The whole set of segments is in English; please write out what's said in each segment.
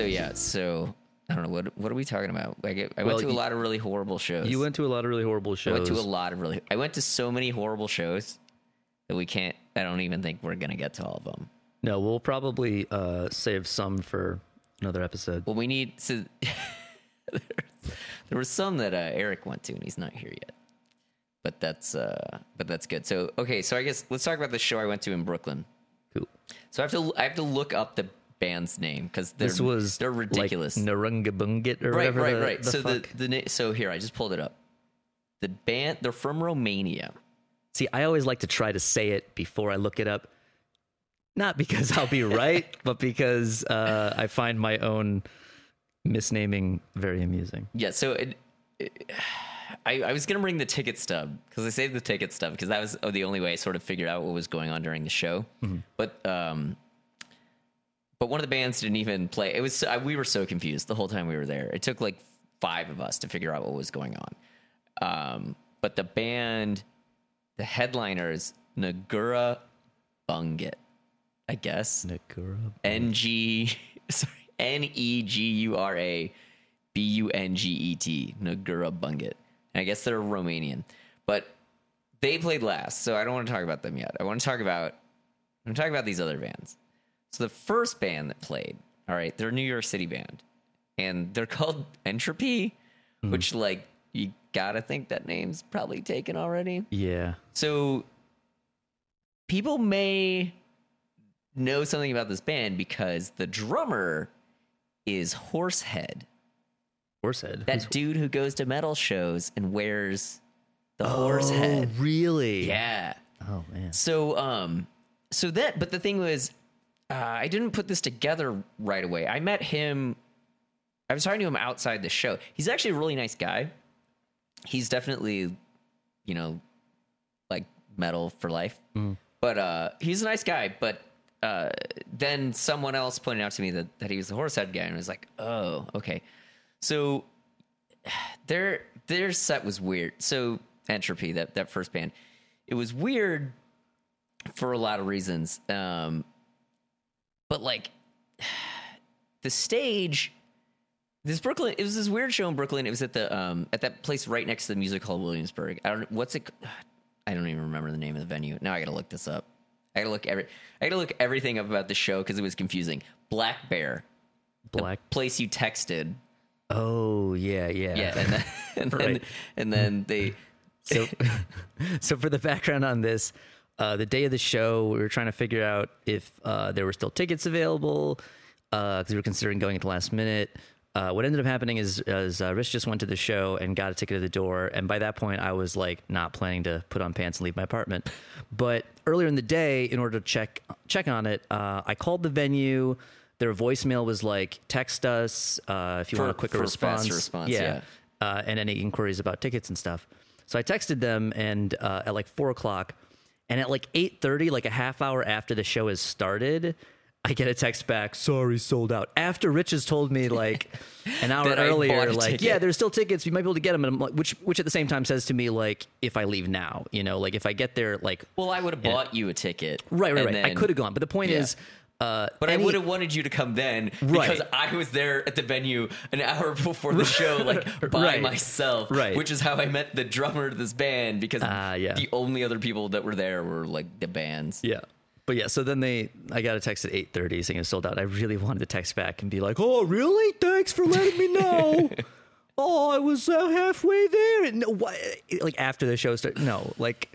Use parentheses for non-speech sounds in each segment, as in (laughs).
So yeah, so I don't know what what are we talking about. Like I Well, went to a lot of really horrible shows. You went to a lot of really horrible I shows. went to a lot of really. I went to so many horrible shows that we can't. I don't even think we're gonna get to all of them. no, we'll probably uh, save some for another episode. Well, we need to. (laughs) there was some that uh, Eric went to, and he's not here yet. But that's uh, but that's good. So okay, so I guess let's talk about the show I went to in Brooklyn. Cool. So I have to I have to look up the band's name because This was they're ridiculous. Like Narungabungit or right, whatever. right, the- right. the so the fuck. the so here I just pulled it up. The band they're from Romania. See, I always like to try to say it before I look it up. Not because I'll be right, (laughs) but because uh, I find my own misnaming very amusing. Yeah, so it, it- I, I was gonna bring the ticket stub because I saved the ticket stub because that was oh, the only way I sort of figured out what was going on during the show. But um, but one of the bands didn't even play. It was so- we were so confused the whole time we were there. It took like five of us to figure out what was going on. Um, but the band, the headliners, Nagura Bungit, I guess. Nakura. N G (laughs) sorry N E G U R A B U N G E T Nagura Bungit. And I guess they're Romanian, but they played last, so I don't want to talk about them yet. I want to talk about I'm talking about these other bands. So the first band that played, all right, they're a New York City band, and they're (laughs) called Entropy, which like you gotta think that name's probably taken already. Yeah. So people may know something about this band because the drummer is Horsehead, Horsehead. that dude who goes to metal shows and wears the oh, horse head. really? Yeah. Oh man. So um so that but the thing was uh, I didn't put this together right away. I met him I was talking to him outside the show. He's actually a really nice guy. He's definitely you know like metal for life. But uh he's a nice guy, but uh then someone else pointed out to me that, that he was the horsehead guy and I was like, "Oh, okay." So their their set was weird. So Entropy, that that first band, it was weird for a lot of reasons. Um, but like (sighs) the stage, this Brooklyn, it was this weird show in Brooklyn. It was at the um at that place right next to the Music Hall Williamsburg. I don't what's it. (sighs) I don't even remember the name of the venue. Now I got to look this up. I got to look every. I got to look everything up about the show because it was confusing. Black Bear, Black. place you texted. Oh yeah, yeah. Yeah, and then (laughs) and then, Right. and then they So, (laughs) so for the background on this, uh, the day of the show, we were trying to figure out if uh, there were still tickets available because we were considering going at the last minute. Uh, what ended up happening is, is uh, Rich just went to the show and got a ticket at the door, and by that point, I was like not planning to put on pants and leave my apartment. But earlier in the day, in order to check check on it, uh, I called the venue. Their voicemail was like, "Text us uh, if you For- want a quicker response." response, yeah. uh, and any inquiries about tickets and stuff. So I texted them, and uh, at like four o'clock, and at like eight thirty, like a half hour after the show has started, I get a text back. Sorry, sold out. After Rich has told me like (laughs) an hour earlier, like yeah, there's still tickets. You might be able to get them, and I'm like, which which at the same time says to me like if I leave now, you know, like if I get there, like Well, I would have bought you a ticket. right, right, right. I could have gone, but the point Yeah. is. Uh, But any- I would have wanted you to come then Right. because I was there at the venue an hour (laughs) before the show, (laughs) like by Right. myself. Right. Which is how I met the drummer of this band because Ah, yeah. the only other people that were there were like the bands. Yeah. But yeah, so then they, I got a text at eight thirty saying it was sold out. I really wanted to text back and be like, "Oh, really? Thanks for letting me know." (laughs) oh, I was uh, halfway there. And no, what? Like after the show started? No, like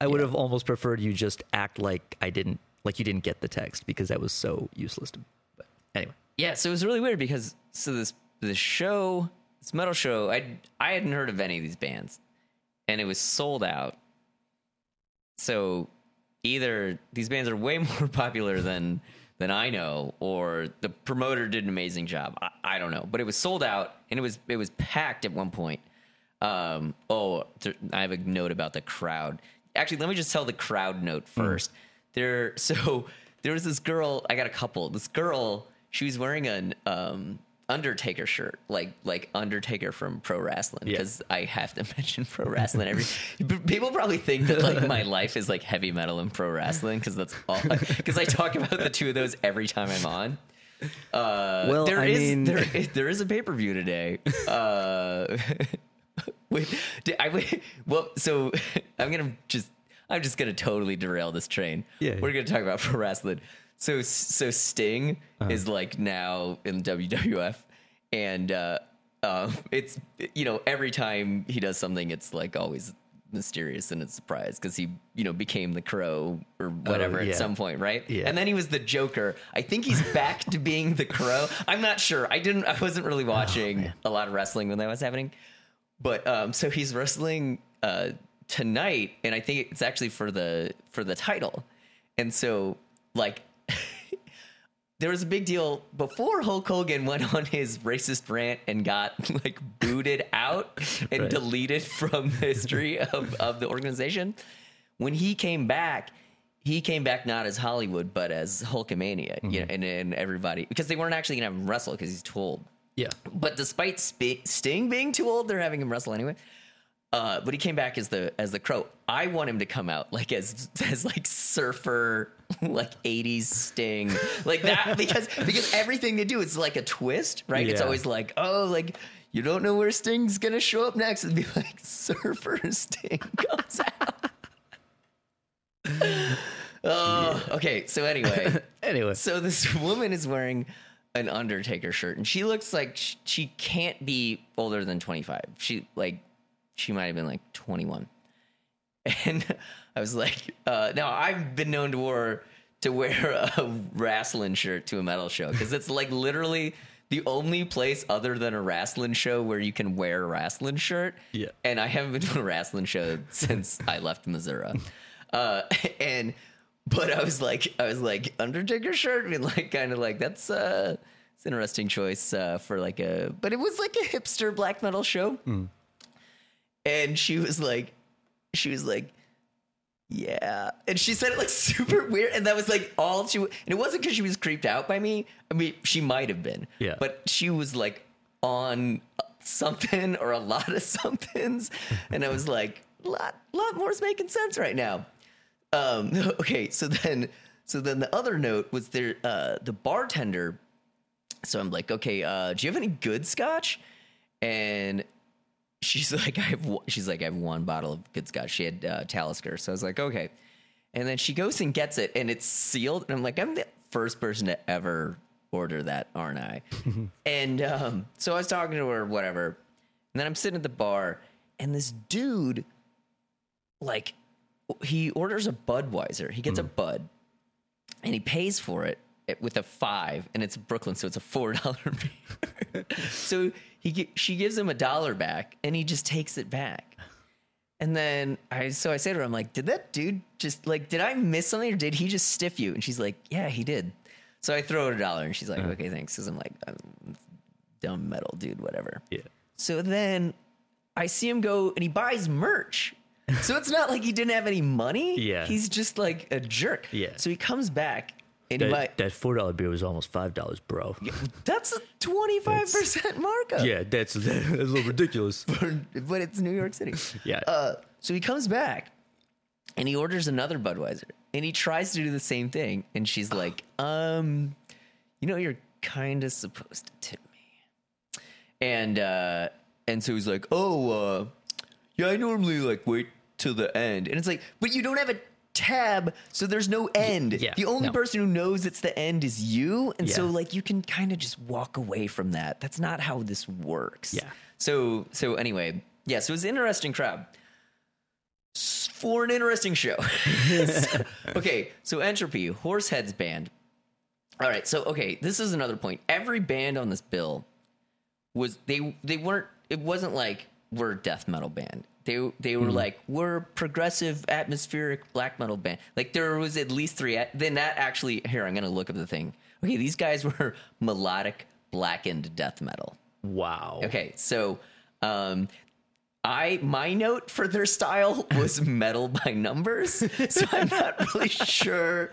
I would have almost preferred you just act like I didn't, like you didn't get the text because that was so useless to. But anyway, Yeah, so it was really weird because so this this show, this metal show, I I hadn't heard of any of these bands, and it was sold out. So either these bands are way (laughs) more popular than than I know, or the promoter did an amazing job. I, I don't know, but it was sold out, and it was it was packed at one point. Um, oh, I have a note about the crowd. Actually, let me just tell the crowd note first. There, (laughs) so there was this girl. I got a couple. This girl, she was wearing an um, Undertaker shirt, like like Undertaker from pro wrestling. Yeah. Because I have to (laughs) mention pro (laughs) wrestling every. people probably think that like my life is like heavy metal and pro wrestling because that's all. Because I talk about the two of those every time I'm on. Uh, Well, there I is- mean- there is- there is a pay per view today. Uh, wait, did I wait, well, so I'm gonna just I'm just gonna totally derail this train. Yeah. we're gonna talk about pro wrestling. So so Sting Uh-huh. is like now in WWF, and uh, uh, it's you know every time he does something, it's like always mysterious and a surprise because he you know became the crow or whatever Oh, yeah. at some point right Yeah. and then he was the joker i think he's back to being the crow i'm not sure i didn't i wasn't really Oh, watching a lot of wrestling when that was happening but um so he's wrestling uh tonight and i think it's actually for the for the title and so like (laughs) there was a big deal before Hulk Hogan went on his racist rant and got like booted out and Right. deleted from the history of, of the organization. When he came back, he came back not as Hollywood, but as Hulkamania, you know, and, and everybody because they weren't actually gonna have him wrestle because he's too old. Yeah. But despite Sp- Sting being too old, they're having him wrestle anyway. Uh, but he came back as the as the crow. I want him to come out like as as like surfer (laughs) like 80s Sting like that (laughs) because because everything they do is like a twist, right? It's always like oh like you don't know where Sting's gonna show up next. It'd be like (laughs) surfer Sting comes out. oh, okay. So anyway, Anyway. so this woman is wearing an Undertaker shirt, and she looks like sh- she can't be older than 25. She like she might have been like 21. And (laughs) I was like, uh, now I've been known to wear to wear a wrestling shirt to a metal show because it's like literally the only place other than a wrestling show where you can wear a wrestling shirt. Yeah. And I haven't been to a wrestling show since I left Missouri. (laughs) Uh, and but I was like, I was like Undertaker shirt, and like kind of like that's uh, it's an interesting choice uh, for like a, but it was like a hipster black metal show. And she was like, she was like, yeah. And she said it like (laughs) super weird. And that was like all she, and it wasn't because she was creeped out by me. I mean, she might have been. Yeah. But she was like on something or a lot of (laughs) somethings. And I was like, lot, lot more is making sense right now. Um, (laughs) okay. So then, so then the other note was there, uh, the bartender. So I'm like, okay, uh, do you have any good scotch? And she's (laughs) like, I have. one- She's like, I have one bottle of good scotch. She had uh, Talisker, so I was like, okay. And then she goes and gets it, and it's sealed. And I'm like, I'm the first person to ever order that, aren't I? (laughs) and um, so I was talking to her, whatever. And then I'm sitting at the bar, and this dude, like, he orders a Budweiser. He gets a Bud, and he pays for it with a five, and it's Brooklyn, so it's a four dollar (laughs) beer. so he she gives him a dollar back, and he just takes it back. And then I so I say to her, I'm like, did that dude just like did I miss something or did he just stiff you? And she's like, yeah, he did. So I throw her a dollar, and she's like, uh-huh. okay, thanks, because I'm like, dumb metal dude, whatever. Yeah. So then I see him go and he buys merch. So it's not like he didn't have any money. (laughs) Yeah. He's just like a jerk. Yeah. So he comes back and he buy, That, that four dollar beer was almost five dollars, bro. (laughs) that's a 25% markup. Yeah, that's (laughs) that's a little ridiculous. (laughs) but it's New York City. Yeah. Uh, so he comes back and he orders another Budweiser and he tries to do the same thing. And she's like, (sighs) um, you know, you're kind of supposed to tip me. And, uh, and so he's like, oh, uh, yeah, I normally like wait till the end. And it's like, but you don't have a tab, so there's no end. yeah, the only no. person who knows it's the end is you. And so like you can kind of just walk away from that. That's not how this works. Yeah. So so anyway, yeah, so it was an interesting crowd. For an interesting show. (laughs) (laughs) Okay, so Entropy, Horseheads band. All right, so okay, this is another point. Every band on this bill was they they weren't it wasn't like we're a death metal band. They they were like we're progressive atmospheric black metal band. Like there was at least three. Then that actually here I'm gonna look up the thing. Okay, these guys (laughs) were melodic blackened death metal. Wow. Okay, so um I my note for their style (laughs) was metal by numbers, (laughs) so I'm not really sure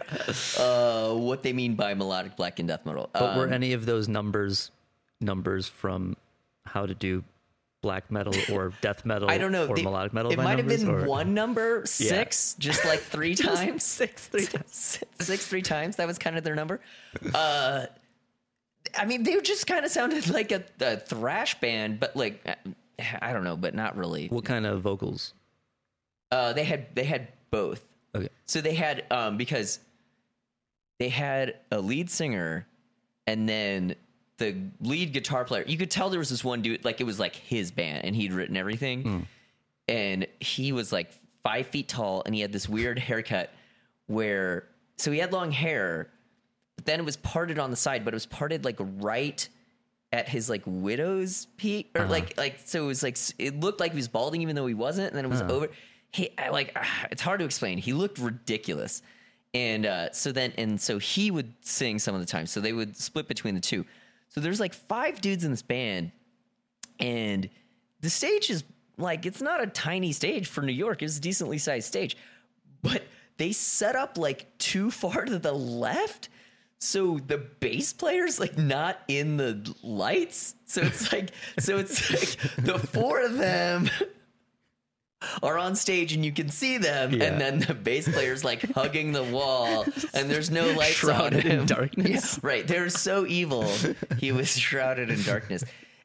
uh, what they mean by melodic black and death metal. But were Um, any of those numbers numbers from how to do black metal (laughs) or death metal? I don't know. Or They- melodic metal? It might have been or- one number (laughs) six, just like (laughs) three times. six three times. six three times. That was kind of their number. Uh, I mean, they just kind of sounded like a, a thrash band, but like I don't know, but not really. What kind of vocals? Uh, they had they had both. Okay. So they had um because they had a lead singer and then the lead guitar player. You could tell there was this one dude like it was like his band and he'd written everything. And he was like five feet tall and he had this weird haircut where so he had long hair, but then it was parted on the side, but it was parted like right at his like widow's peak or like like so it was like it looked like he was balding even though he wasn't and then it was over. He I, like ah, it's hard to explain. He looked ridiculous. And uh so then and so he would sing some of the time. So they would split between the two so there's like five dudes in this band and the stage is like it's not a tiny stage for New York it's a decently sized stage but they set up like too (laughs) far to the left so the bass player's like not in the lights. So it's like so it's like the four of them are on stage and you can see them Yeah. and then the bass player's like (laughs) hugging the wall and there's no (laughs) lights Shrouded on in him darkness. Yeah, right they're so evil he was (laughs) shrouded in darkness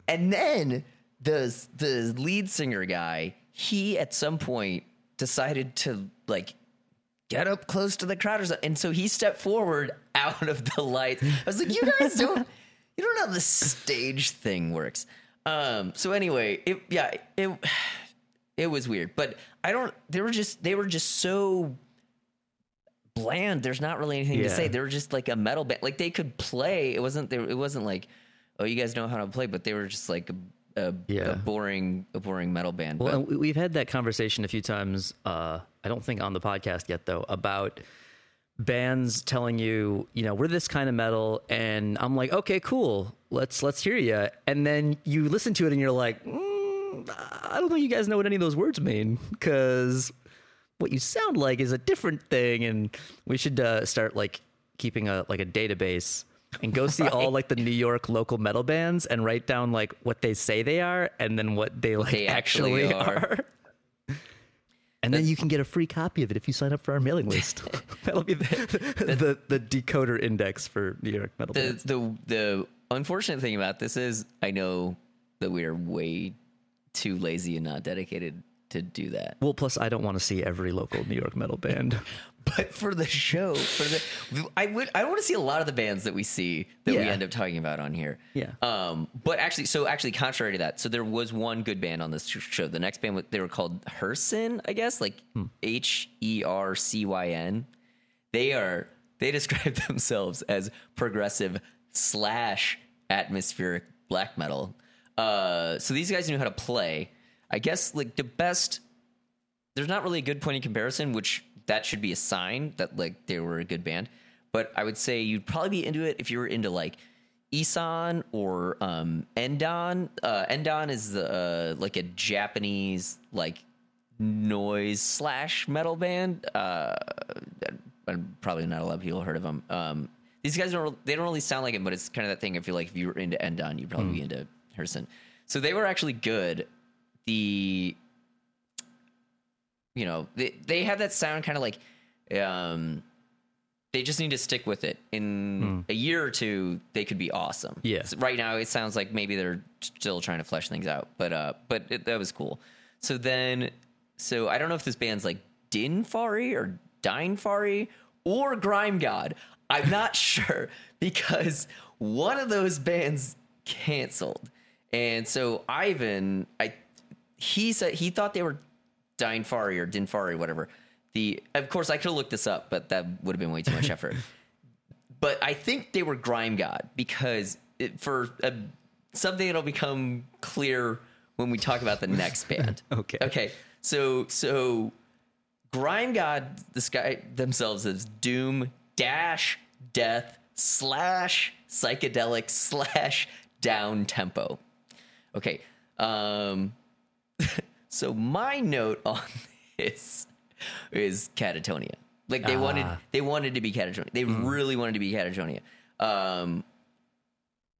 and then the the lead singer guy he at some point decided to like get up close to the crowd. And so he stepped forward out of the lights. I was like, you guys don't, you don't know how the stage thing works. Um, so anyway, it, yeah, it, it was weird, but I don't, they were just, they were just so bland. There's not really anything to say. They were just like a metal band. Like they could play. It wasn't, there, it wasn't like, oh, you guys know how to play, but they were just like a, a, Yeah. a boring, a boring metal band. Well, but, we- we've had that conversation a few times. Uh, I don't think on the podcast yet, though, about bands telling you, you know, we're this kind of metal, and I'm like, okay, cool, let's let's hear you, and then you listen to it, and you're like, mm, I don't think you guys know what any of those words mean, because what you sound like is a different thing, and we should uh, start like keeping a like a database. And go see all like the New York local metal bands and write down like what they say they are and then what they like they actually actually are. are. And then you can get a free copy of it if you sign up for our mailing (laughs) list. That'll be the, the, the decoder index for New York metal the bands. the the unfortunate thing about this is I know that we are way too lazy and not dedicated to do that. Well, plus I don't want to see every local New York metal band. (laughs) But for the show, for the I would I want to see a lot of the bands that we see that we end up talking about on here. Yeah. Um. But actually, so actually, contrary to that, so there was one good band on this show. The next band they were called Hercyn, I guess, like H E R C Y N. They are they (laughs) describe themselves as progressive slash atmospheric black metal. Uh, so these guys knew how to play. I guess like the best. There's not really a good point of comparison, which that should be a sign that like they were a good band. But I would say you'd probably be into it if you were into like Ihsahn or um, Endon. Uh, Endon is uh, like a Japanese like noise slash metal band. Uh, probably not a lot of people heard of them. Um, these guys don't they don't really sound like it, but it's kind of that thing. I feel like if you were into Endon, you'd probably be into Hercyn. So they were actually good. The you know they they have that sound kind of like um they just need to stick with it in a year or two they could be awesome Yeah. So right now it sounds like maybe they're still trying to flesh things out but uh but it, that was cool so then so i don't know if this band's like dinfari or dinfari or grime god i'm not (laughs) sure because one of those bands canceled and so ivan i he said he thought they were Dinfari or Dinfari, whatever. The of course I could have looked this up, but that would have been way too much effort. (laughs) but I think they were Grime God because it, for a, something that'll become clear when we talk about the next band. (laughs) Okay. Okay. So so Grime God describe themselves as doom dash death slash psychedelic slash down tempo. Okay. Um (laughs) so my note (laughs) on this is Katatonia. Like they wanted Ah. they wanted to be Katatonia. They really wanted to be Katatonia. Um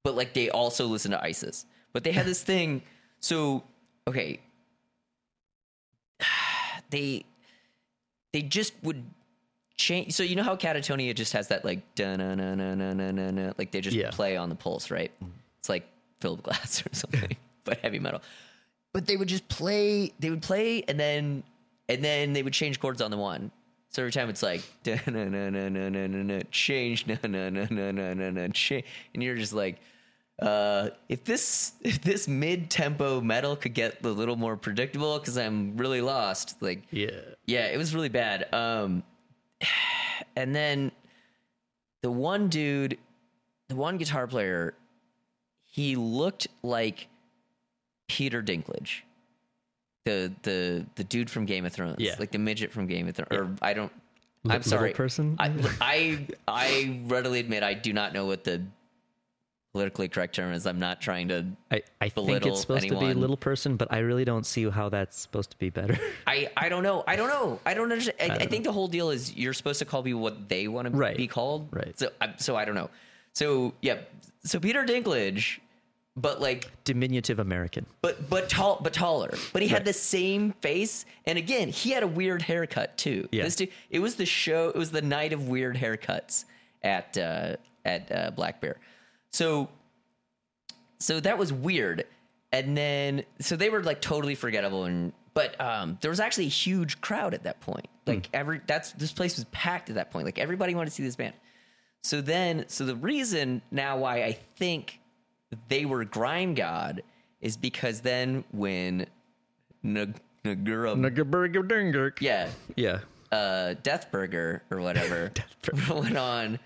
but like they also listen to ISIS. But they had this (laughs) thing so okay. (sighs) They they just would change. So you know how Katatonia just has that like na na na na na na na, like they just Yeah. play on the pulse, right? It's like Philip Glass or something, (laughs) but heavy metal. But they would just play. They would play, and then and then they would change chords on the one. So every time it's like da na na na na na na na change na na na na na na na change, and you're just like. Uh, if this if this mid tempo metal could get a little more predictable, because I'm really lost. Like, Yeah. yeah, it was really bad. Um, (sighs) and then the one dude, the one guitar player, he looked like Peter Dinklage, the the the dude from Game of Thrones, Yeah. like the midget from Game of Thrones. Or I don't. Li- I'm sorry, person? I, I I readily admit I do not know what the politically correct term is. I'm not trying to I, I think it's supposed to be anyone. little person, but I really don't see how that's supposed to be better. (laughs) I, I don't know. I don't know. I don't understand. I, I, think the whole deal is you're supposed to call people what they want to Right. be called. Right. So I, so I don't know. So yeah. So Peter Dinklage, but like Diminutive American. but but tall but taller. But he had the same face, and again he had a weird haircut too. Yeah. This dude, it was the show. It was the night of weird haircuts at uh, at uh, Black Bear. So so that was weird. And then so they were like totally forgettable and but um there was actually a huge crowd at that point. Like every that's this place was packed at that point. Like everybody wanted to see this band. So then so the reason now why I think they were Grime God is because then when Nag- Nagura yeah, Yeah. uh, Deathburger or whatever (laughs) (laughs) went on,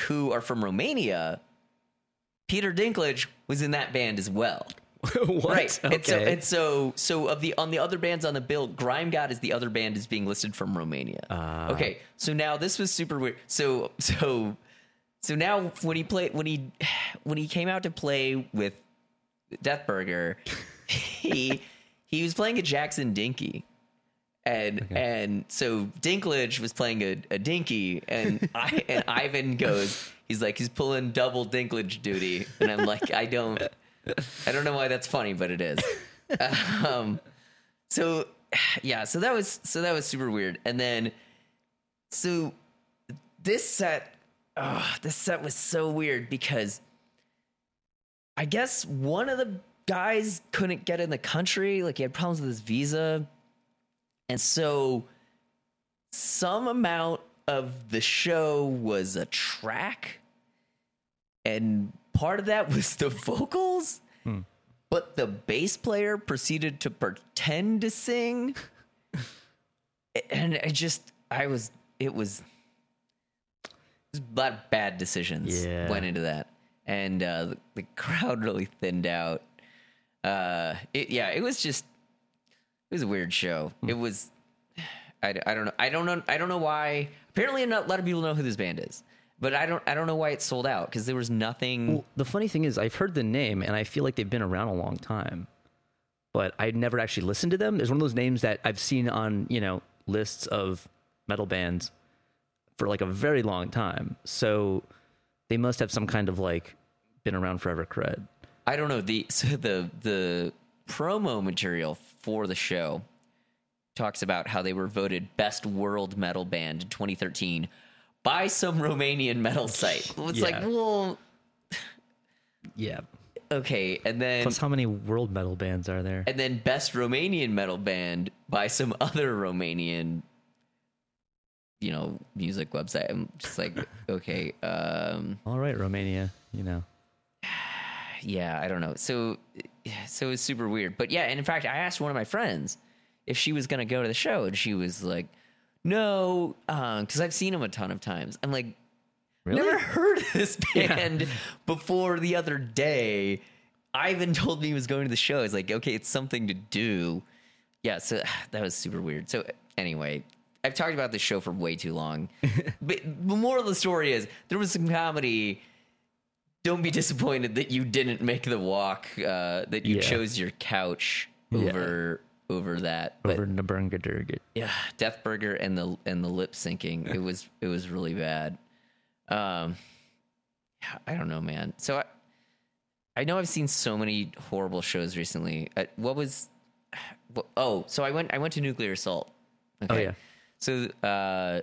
who are from Romania. Peter Dinklage was in that band as well, (laughs) right? And so, Okay. and so, so of the on the other bands on the bill, Grime God is the other band is being listed from Romania. Ah. okay, so now this was super weird. So, so, so now when he played when he when he came out to play with Deathburger, (laughs) he he was playing a Jackson Dinky. And and so Dinklage was playing a, a dinky, and I and (laughs) Ivan goes, he's like he's pulling double Dinklage duty, and I'm like I don't, I don't know why that's funny, but it is. (laughs) Um, so yeah, so that was so that was super weird, and then so this set, oh, this set was so weird because I guess one of the guys couldn't get in the country, like he had problems with his visa. And so some amount of the show was a track, and part of that was the vocals. But the bass player proceeded to pretend to sing. And I just, I was, it was, it was a lot of bad decisions Yeah. went into that. And uh, the, the crowd really thinned out. Uh, it, yeah, it was just, it was a weird show. It was. I, I don't know. I don't know. I don't know why. Apparently, not a lot of people know who this band is, but I don't. I don't know why it sold out because there was nothing. Well, the funny thing is, I've heard the name and I feel like they've been around a long time, but I never actually listened to them. There's one of those names that I've seen on you know lists of metal bands for like a very long time. So they must have some kind of like been around forever cred. I don't know the (laughs) so the the promo material for the show talks about how they were voted best world metal band in 2013 by some Romanian metal site. (laughs) It's like, Yeah. well, Yeah. okay, and then Plus, how many world metal bands are there? and then best Romanian metal band by some (laughs) other Romanian, you know, music website. I'm just like, (laughs) okay, um, All right, Romania. You know. (sighs) yeah, I don't know. So, (sighs) so it's super weird. But yeah, and in fact, I asked one of my friends if she was gonna go to the show, and she was like, "No," because I've seen them a ton of times. I'm like, Really? never heard of this (laughs) band before the other day. Ivan (laughs) told me he was going to the show. I was like, okay, it's something to do. Yeah, so (sighs) that was super weird. So anyway, I've talked about this show for way too long. (laughs) but the moral of the story is there was some comedy. Don't be disappointed that you didn't make the walk. Uh, that you Yeah. chose your couch Yeah. Over over that. But Over Naburngadurgut. yeah, Death Burger and the and the lip syncing. It was it was really bad. Um, yeah, I don't know, man. So I, I know I've seen so many horrible shows recently. Uh, what was? oh, so I went I went to Nuclear Assault. Oh, yeah. So, uh,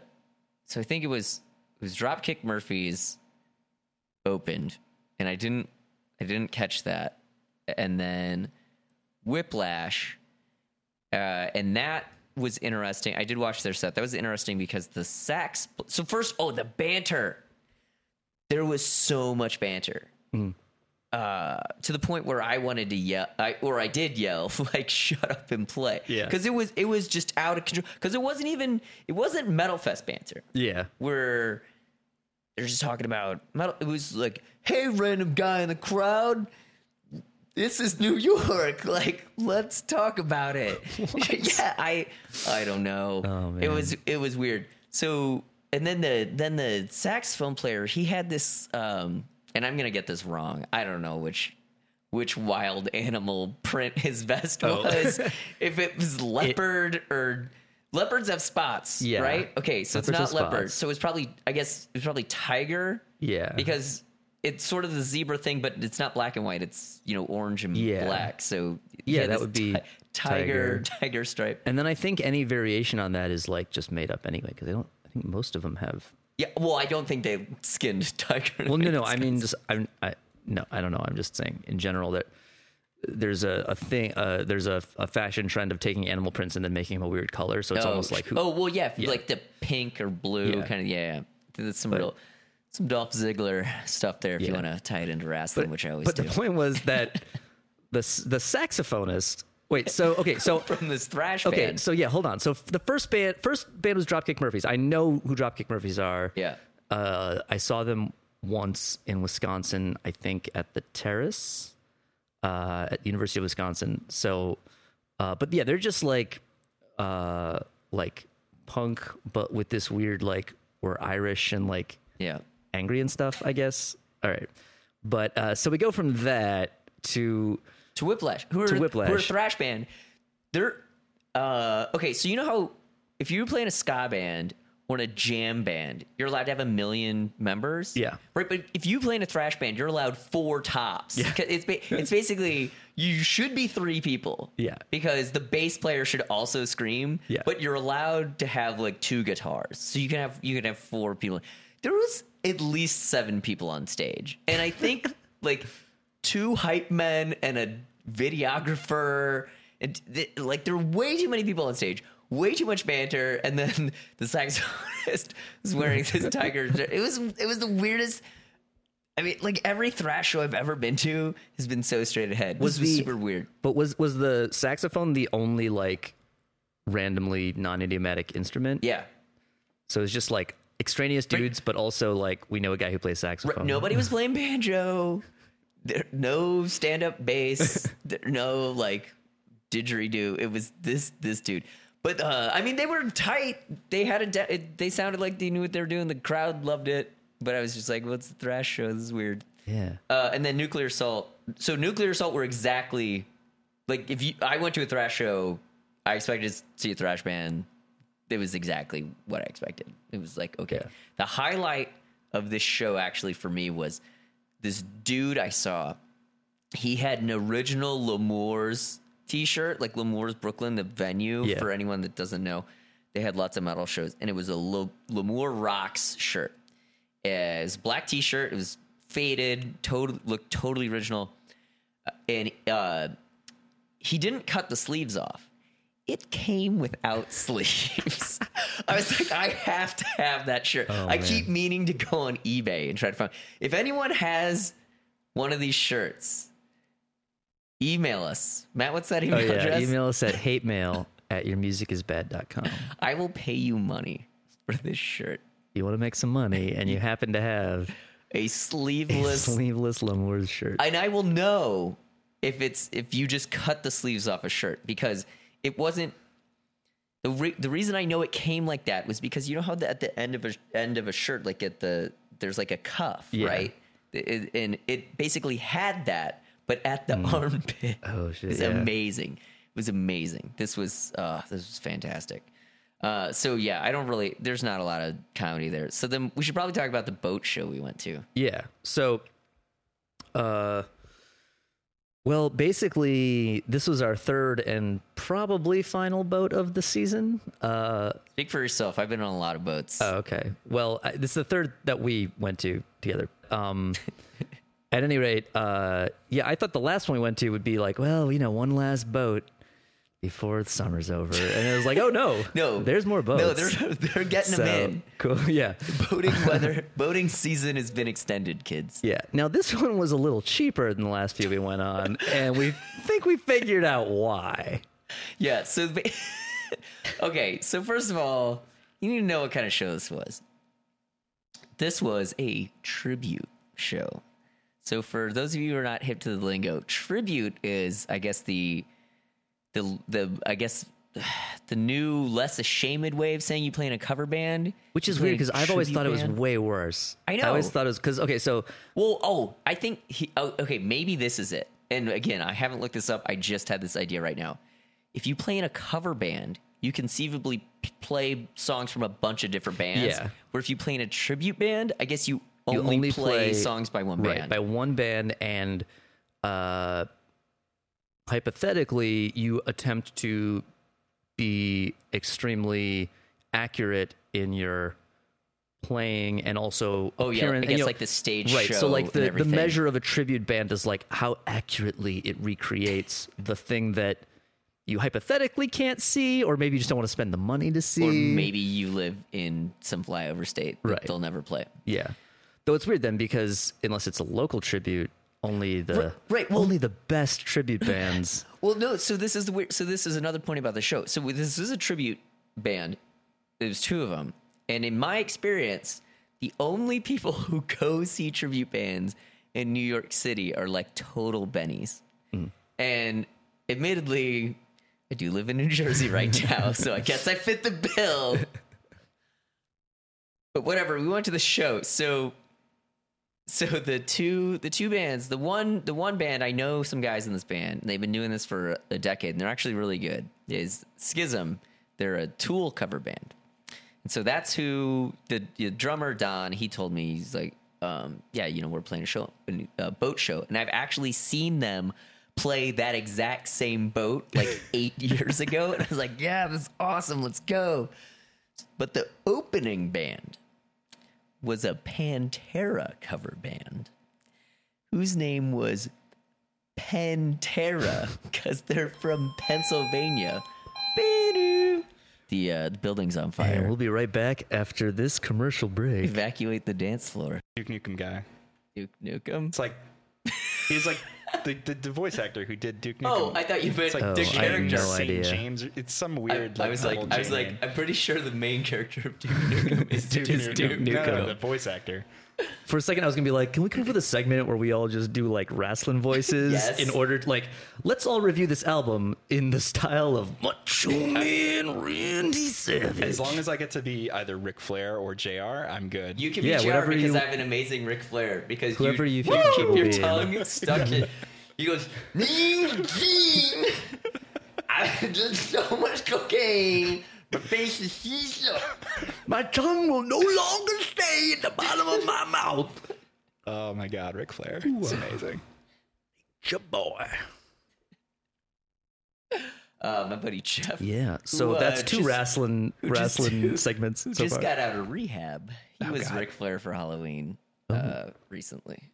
so I think it was it was Dropkick Murphys opened, and I didn't I didn't catch that, and then Whiplash, uh, and that was interesting. I did watch their set. That was interesting because the sax. So first, oh, the banter. There was so much banter. Uh, to the point where I wanted to yell, I, or I did yell, (laughs) like "shut up and play," Yeah. because it was it was just out of control. Because it wasn't even it wasn't Metal Fest banter Yeah. where they're just talking about metal. It was like, "Hey, random guy in the crowd, this is New York. (laughs) Like, let's talk about it." (laughs) (laughs) yeah, I, I don't know. Oh, It was it was weird. So, and then the then the saxophone player, he had this, um, and I'm gonna get this wrong. I don't know which. Which wild animal print his vest Oh. was? if it was leopard or leopards have spots, Yeah. right? Okay, so Leopards it's not leopard. spots. So it's probably, I guess, it's probably tiger Yeah. because it's sort of the zebra thing, but it's not black and white. It's you know orange and Yeah. black. So Yeah, that would be ti- tiger, tiger. tiger stripe. And then I think any variation on that is like just made up anyway because I don't. I think most of them have. Yeah, well, I don't think they skinned (laughs) tiger. Well, no, no. I mean, just I'm. I no. I don't know. I'm just saying in general that there's a, a thing. Uh, there's a, a fashion trend of taking animal prints and then making them a weird color. So it's oh, almost like who, oh, well, yeah, like the pink or blue Yeah. kind of. Yeah, yeah. that's some real, some Dolph Ziggler stuff there. If you want to tie it into wrestling, which I always But do. But the point was that (laughs) the the saxophonist. Wait. So okay. So (laughs) From this thrash okay. band. So yeah. Hold on. So f- the first band, first band was Dropkick Murphys. I know who Dropkick Murphys are. Yeah. Uh, I saw them once in Wisconsin. I think at the Terrace, uh, at the University of Wisconsin. So, uh, but yeah, they're just like, uh, like punk, but with this weird like we're Irish and like Yeah. Angry and stuff. I guess. All right. But uh, so we go from that to to Whiplash, who are To who are a thrash band. They're uh, okay. So you know how if you play in a ska band or in a jam band, you're allowed to have a million members. Yeah. right. But if you play in a thrash band, you're allowed four tops. Yeah. It's ba- it's basically you should be three people. Yeah. because the bass player should also scream. Yeah. but you're allowed to have like two guitars, so you can have you can have four people. There was at least seven people on stage, and I think (laughs) like two hype men and a videographer and th- like there are way too many people on stage way too much banter and then (laughs) the saxophonist (laughs) was wearing this tiger it was it was the weirdest i mean like every thrash show i've ever been to has been so straight ahead. Was this was the- super weird. But was was the saxophone the only like randomly non-idiomatic instrument? yeah. So it's just like extraneous dudes, but also like we know a guy who plays saxophone. nobody was playing banjo. There no stand-up bass. (laughs) There, no like didgeridoo. It was this this dude. But uh i mean they were tight. They had a de- it, they sounded like they knew what they were doing. The crowd loved it. But i was just like what's the thrash show? This is weird. Yeah. uh, and then nuclear assault. So nuclear assault were exactly like if you i went to a thrash show i expected to see a thrash band it was exactly what i expected it was like okay Yeah. the highlight of this show actually for me was this dude i saw he had an original L'Amour's t-shirt, like L'Amour's Brooklyn, the venue. Yeah. For anyone that doesn't know, they had lots of metal shows, and it was a L- L'Amour Rocks shirt. It was black t-shirt. It was faded, totally looked totally original, Uh, and uh, he didn't cut the sleeves off. It came without (laughs) sleeves. I was like, I have to have that shirt. Oh, I man. keep meaning to go on eBay and try to find. If anyone has one of these shirts, email us. Matt, what's that oh, email Oh yeah. address? Email us at (laughs) hate mail at yourmusicisbad.com. I will pay you money for this shirt. You want to make some money and you happen to have A (laughs) a sleeveless sleeveless L'Amour's shirt. and I will know if it's if you just cut the sleeves off a shirt because it wasn't the re- the reason I know it came like that was because you know how the, at the end of a end of a shirt like at the there's like a cuff Yeah. right? It- and it basically had that but at the armpit. (laughs) Oh, shit, it's yeah. amazing. It was amazing. This was uh this was fantastic. Uh so yeah I don't really there's not a lot of comedy there. So then we should probably talk about the boat show we went to. Yeah. So, uh, Well, basically, this was our third and probably final boat of the season. Uh, Speak for yourself. I've been on a lot of boats. oh, okay. Well, I, this is the third that we went to together. Um, (laughs) at any rate, uh, yeah, I thought the last one we went to would be like, well, you know, one last boat before the summer's over, and it was like, oh no, (laughs) no, there's more boats. No, they're they're getting so, them in. Cool. (laughs) Yeah. Boating (laughs) weather, boating season has been extended, kids. Yeah. Now this one was a little cheaper than the last few we went on, and we think we figured out why. Yeah. So, okay. So first of all, you need to know what kind of show this was. This was a tribute show. So for those of you who are not hip to the lingo, tribute is, I guess the the the I guess the new less ashamed way of saying you play in a cover band, Which is weird because I've always thought it was way worse. I know. I always thought it was because okay, so Well, oh, I think he. Oh, okay, maybe this is it. And again, I haven't looked this up. I just had this idea right now. If you play in a cover band, you conceivably p- play songs from a bunch of different bands. Yeah. Where if you play in a tribute band, I guess you you only, only, play, songs by one right, band. by one band, and uh, hypothetically, you attempt to be extremely accurate in your playing and also oh yeah, I appearance- guess you know, like the stage right show. so like the, the measure of a tribute band is like how accurately it recreates the thing that you hypothetically can't see or maybe you just don't want to spend the money to see or maybe you live in some flyover state Right. they'll never play. yeah though it's weird then because unless it's a local tribute only the Right, well- only the best tribute bands (laughs) Well, no. So this is the weird. So this is another point about the show. So this is a tribute band. There's two of them, and in my experience, the only people (laughs) who go see tribute bands in New York City are like total bennies. Hmm. And admittedly, I do live in New Jersey right (laughs) now, so I guess I fit the bill. But whatever. We went to the show, so so the two the two bands the one the one band i know some guys in this band. And they've been doing this for a decade and they're actually really good. Is schism. They're a tool cover band. And so that's who the, the drummer don he told me he's like um, yeah you know we're playing a show a boat show. And i've actually seen them play that exact same boat like (laughs) eight years ago. And i was like yeah this is awesome. Let's go. But the opening band was a Pantera cover band whose name was Penntera (laughs) because they're from Pennsylvania. The, uh, the building's on and fire. we'll be right back after this commercial break Evacuate the dance floor. Duke Nukem guy. Duke Nukem. It's like he's like the, the, the voice actor who did Duke oh, Nukem. Oh, I thought you meant it's like Oh, the I character. no Saint idea. James. It's some I, weird. I was like, I was like. I'm pretty sure the main character of Duke Nukem is (laughs) Duke just Duke Nukem. No, no, the voice actor. For a second, I was gonna be like, "Can we come up with a segment where we all just do like wrestling voices Yes. in order to like, let's all review this album in the style of Macho Man Randy Savage." As long as I get to be either Ric Flair or JR, I'm good. You can Yeah, be JR whatever because you- I have an amazing Ric Flair. Because Whoever you, you you think you keep your be. tongue stuck in. He goes, Mean Gene. (laughs) I (laughs) did so much cocaine. My face is shisha. my tongue will no longer stay at the bottom of my mouth. oh my God, Ric Flair. It's amazing. Your boy. Uh, my buddy Jeff. Yeah, so Who, uh, that's two just- wrestling who just- wrestling (laughs) segments Who so just far. got out of rehab. He Oh, was God. Ric Flair for Halloween Oh. uh, recently.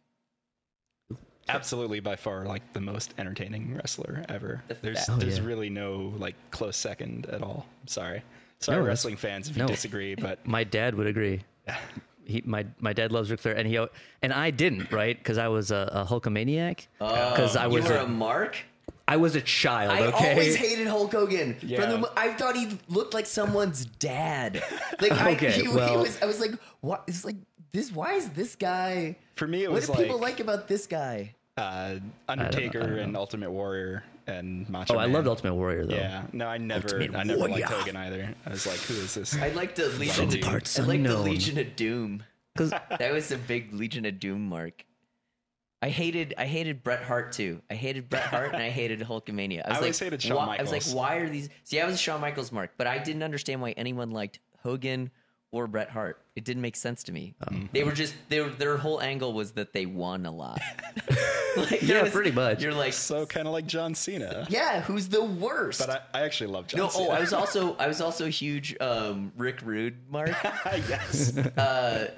Absolutely, by far, like the most entertaining wrestler ever. The There's Oh, there's yeah. really no like close second at all. Sorry, sorry, No, wrestling fans if no. you disagree, but my dad would agree. (laughs) He, my my dad loves Ric Flair, and he and I didn't, right? Because I was a, a Hulkamaniac. Oh, because I was you were a, a Mark. I was a child. I okay, always hated Hulk Hogan. Yeah. From the, I thought he looked like someone's dad. Like Okay, he, he well- was. I was like, what? It's like this. Why is this guy? for me it was like, What do like, people like about this guy? Uh, Undertaker don't and Ultimate Warrior and Macho. oh, I loved Ultimate Warrior though. Yeah, no, I never, Ultimate I never liked Hogan either. I was like, who is this? I like the Legion. Of, Parts I like the. Legion of Doom. 'Cause- (laughs) That was a big Legion of Doom mark. I hated I hated Bret Hart too. I hated Bret (laughs) Hart and I hated Hulkamania. I was I like, hated Shawn why, I was like, why are these? See, I was a Shawn Michaels mark, but I didn't understand why anyone liked Hogan or Bret Hart. It didn't make sense to me. Oh. They were just they were, their whole angle was that they won a lot. (laughs) like, there Yeah, pretty much. You're like, So kind of like John Cena. yeah, who's the worst? But I, I actually love John no, Cena. oh, I was (laughs) also I was also a huge um, Rick Rude mark. (laughs) yes. Uh,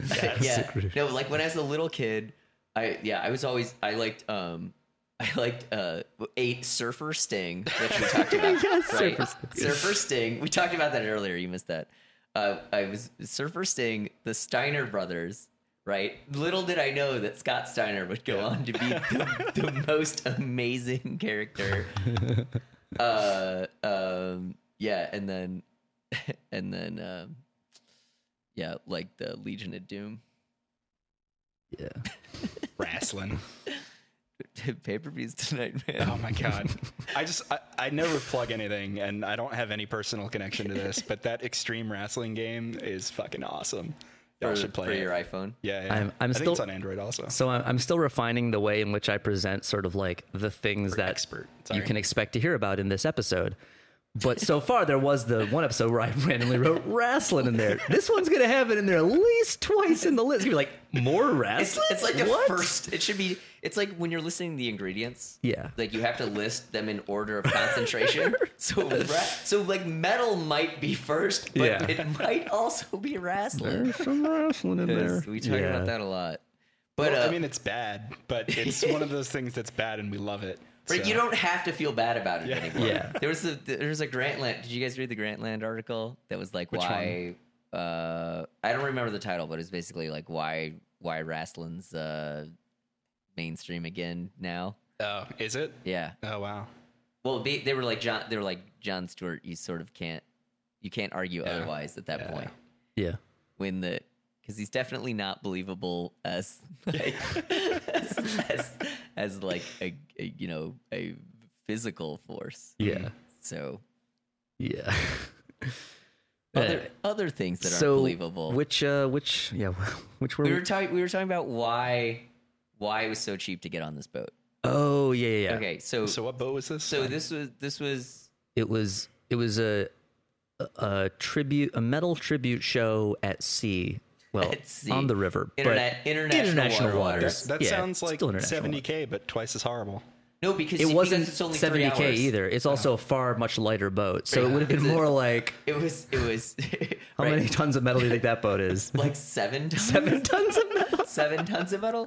yeah, no, like when I was a little kid, I yeah, I was always I liked um I liked uh eight Surfer Sting, which we talked about. Yes, right? Surfer Sting. Surfer Sting. We talked about that earlier. You missed that. Uh, I was Surfer Sting, the Steiner brothers. Right. Little did I know that Scott Steiner would go on to be (laughs) the, the most amazing character. (laughs) Uh, um, yeah, and then, (laughs) and then, um, yeah, like the Legion of Doom. Yeah. Wrestling. (laughs) Pay per views tonight, man. Oh my god. (laughs) I just I, I never plug anything and I don't have any personal connection to this, but that extreme wrestling game is fucking awesome. Y'all for, should play for it. your iPhone. yeah, yeah. I'm- I'm I think still- it's on Android also. So I'm, I'm still refining the way in which I present sort of like the things that expert. you can expect to hear about in this episode. But so far, there was the one episode where I (laughs) randomly wrote wrestling in there. This one's gonna have it in there at least twice in the list. It's gonna be like more wrestling. it's like a What? first. It should be. It's like when you're listing the ingredients. Yeah. Like you have to list them in order of concentration. (laughs) so, ra- so like metal might be first, but Yeah. it might also be wrestling. There's some wrestling in there. (laughs) We talk Yeah. about that a lot. But Well, uh, I mean, it's bad, but it's one of those things that's bad, and we love it. Right, so- you don't have to feel bad about it Yeah. anymore. Yeah. (laughs) There was a there was a Grantland. Did you guys read the Grantland article that was like Which why? Uh, I don't remember the title, but it's basically like why why wrestling's uh, mainstream again now. Oh, is it? Yeah. Oh wow. Well, they, they were like Jon. They were like Jon Stewart. You sort of can't you can't argue Yeah. otherwise at that Yeah. point Yeah. when the because he's definitely not believable as (laughs) like as, as, as like a, a you know a physical force. Yeah. So Yeah. (laughs) other other things that so aren't believable. Which uh which yeah (laughs) which were we we? were talking we were talking about why why it was so cheap to get on this boat. oh yeah yeah. yeah. Okay, so So what boat was this? so this was this was It was it was a a, a tribute a metal tribute show at sea. Well, on the river, Internet- but international international water waters. that Yeah, sounds like still international seventy waters. k, but twice as horrible. no because It wasn't it's only 70k either. It's also a far much lighter boat, so it would have been (laughs) It's a- more like (laughs) It was it was (laughs) how right, many tons of metal do you think that boat is? like seven tons, seven tons of metal. seven tons of metal.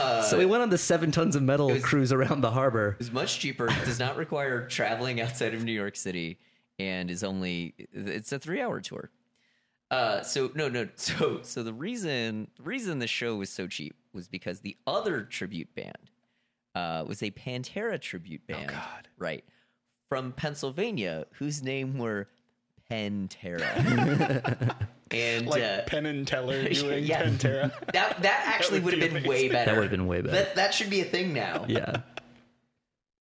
Uh, So we went on the seven tons of metal was- cruise around the harbor. is much cheaper, does not require traveling outside of New York City, and is only it's a three hour tour. Uh, so no, no. (laughs) So so the reason the reason the show was so cheap was because the other tribute band uh, was a Pantera tribute band, God. right, from Pennsylvania, whose name were Penntera, (laughs) and Like uh, Penn and Teller (laughs) doing yeah. Pantera. that that actually would would have be been way better. That would have been way better. That that should be a thing now. Yeah.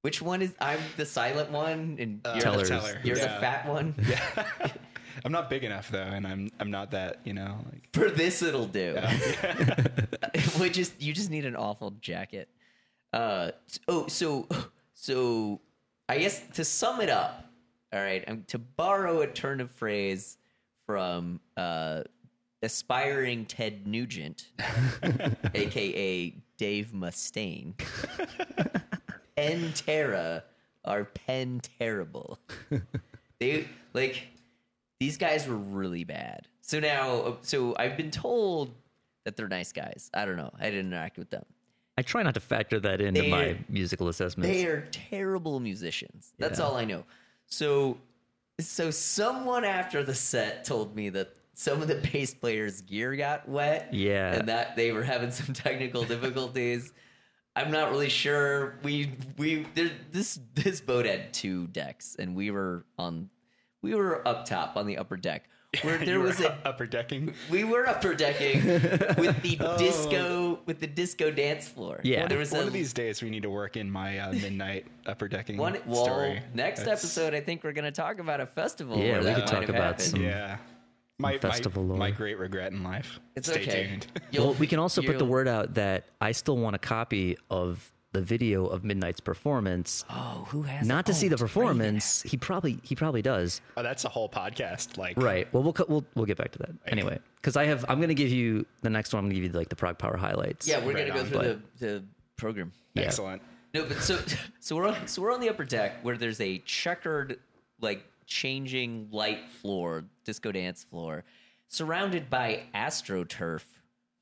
Which one is I'm the silent one and you're, Tellers. the, Teller. you're the fat one? Yeah. I'm not big enough though, and I'm I'm not that you know like For this it'll do. (laughs) (laughs) we just you just need an awful jacket. Uh oh so so I guess to sum it up, all right, um, to borrow a turn of phrase from uh aspiring Ted Nugent, (laughs) aka Dave Mustaine. Penntera are pen terrible. they like these guys were really bad. So now, uh, so I've been told that they're nice guys. I don't know. I didn't interact with them. I try not to factor that into my They're- musical assessments. They are terrible musicians. That's Yeah. all I know. So, so someone after the set told me that some of the bass players' gear got wet. Yeah. and that they were having some technical difficulties. I'm not really sure. We we there, this this boat had two decks, and we were on we were up top on the upper deck where (laughs) there You was were a upper decking. we were upper decking (laughs) with the disco with the disco dance floor. Yeah. there was One a, of these days we need to work in my uh, midnight upper decking one. Well, story. next That's- episode, I think we're going to talk about a festival. Yeah, where we could talk about happened. some- Yeah. My, festival my, my great regret in life. It's Stay okay. tuned. You'll- well, we can also put the word out that I still want a copy of the video of Midnight's performance. Oh, who has Not to oh, see the oh, performance. He probably he probably does. Oh, that's a whole podcast. Like, Right. Well, we'll we'll we'll get back to that anyway. Because I have I'm going to give you the next one. I'm going to give you like the Prague Power highlights. Yeah, we're Right gonna go on, through the, the program. Yeah. excellent. No, but so (laughs) so we're on, so we're on the upper deck where there's a checkered like changing light floor, disco dance floor, surrounded by astroturf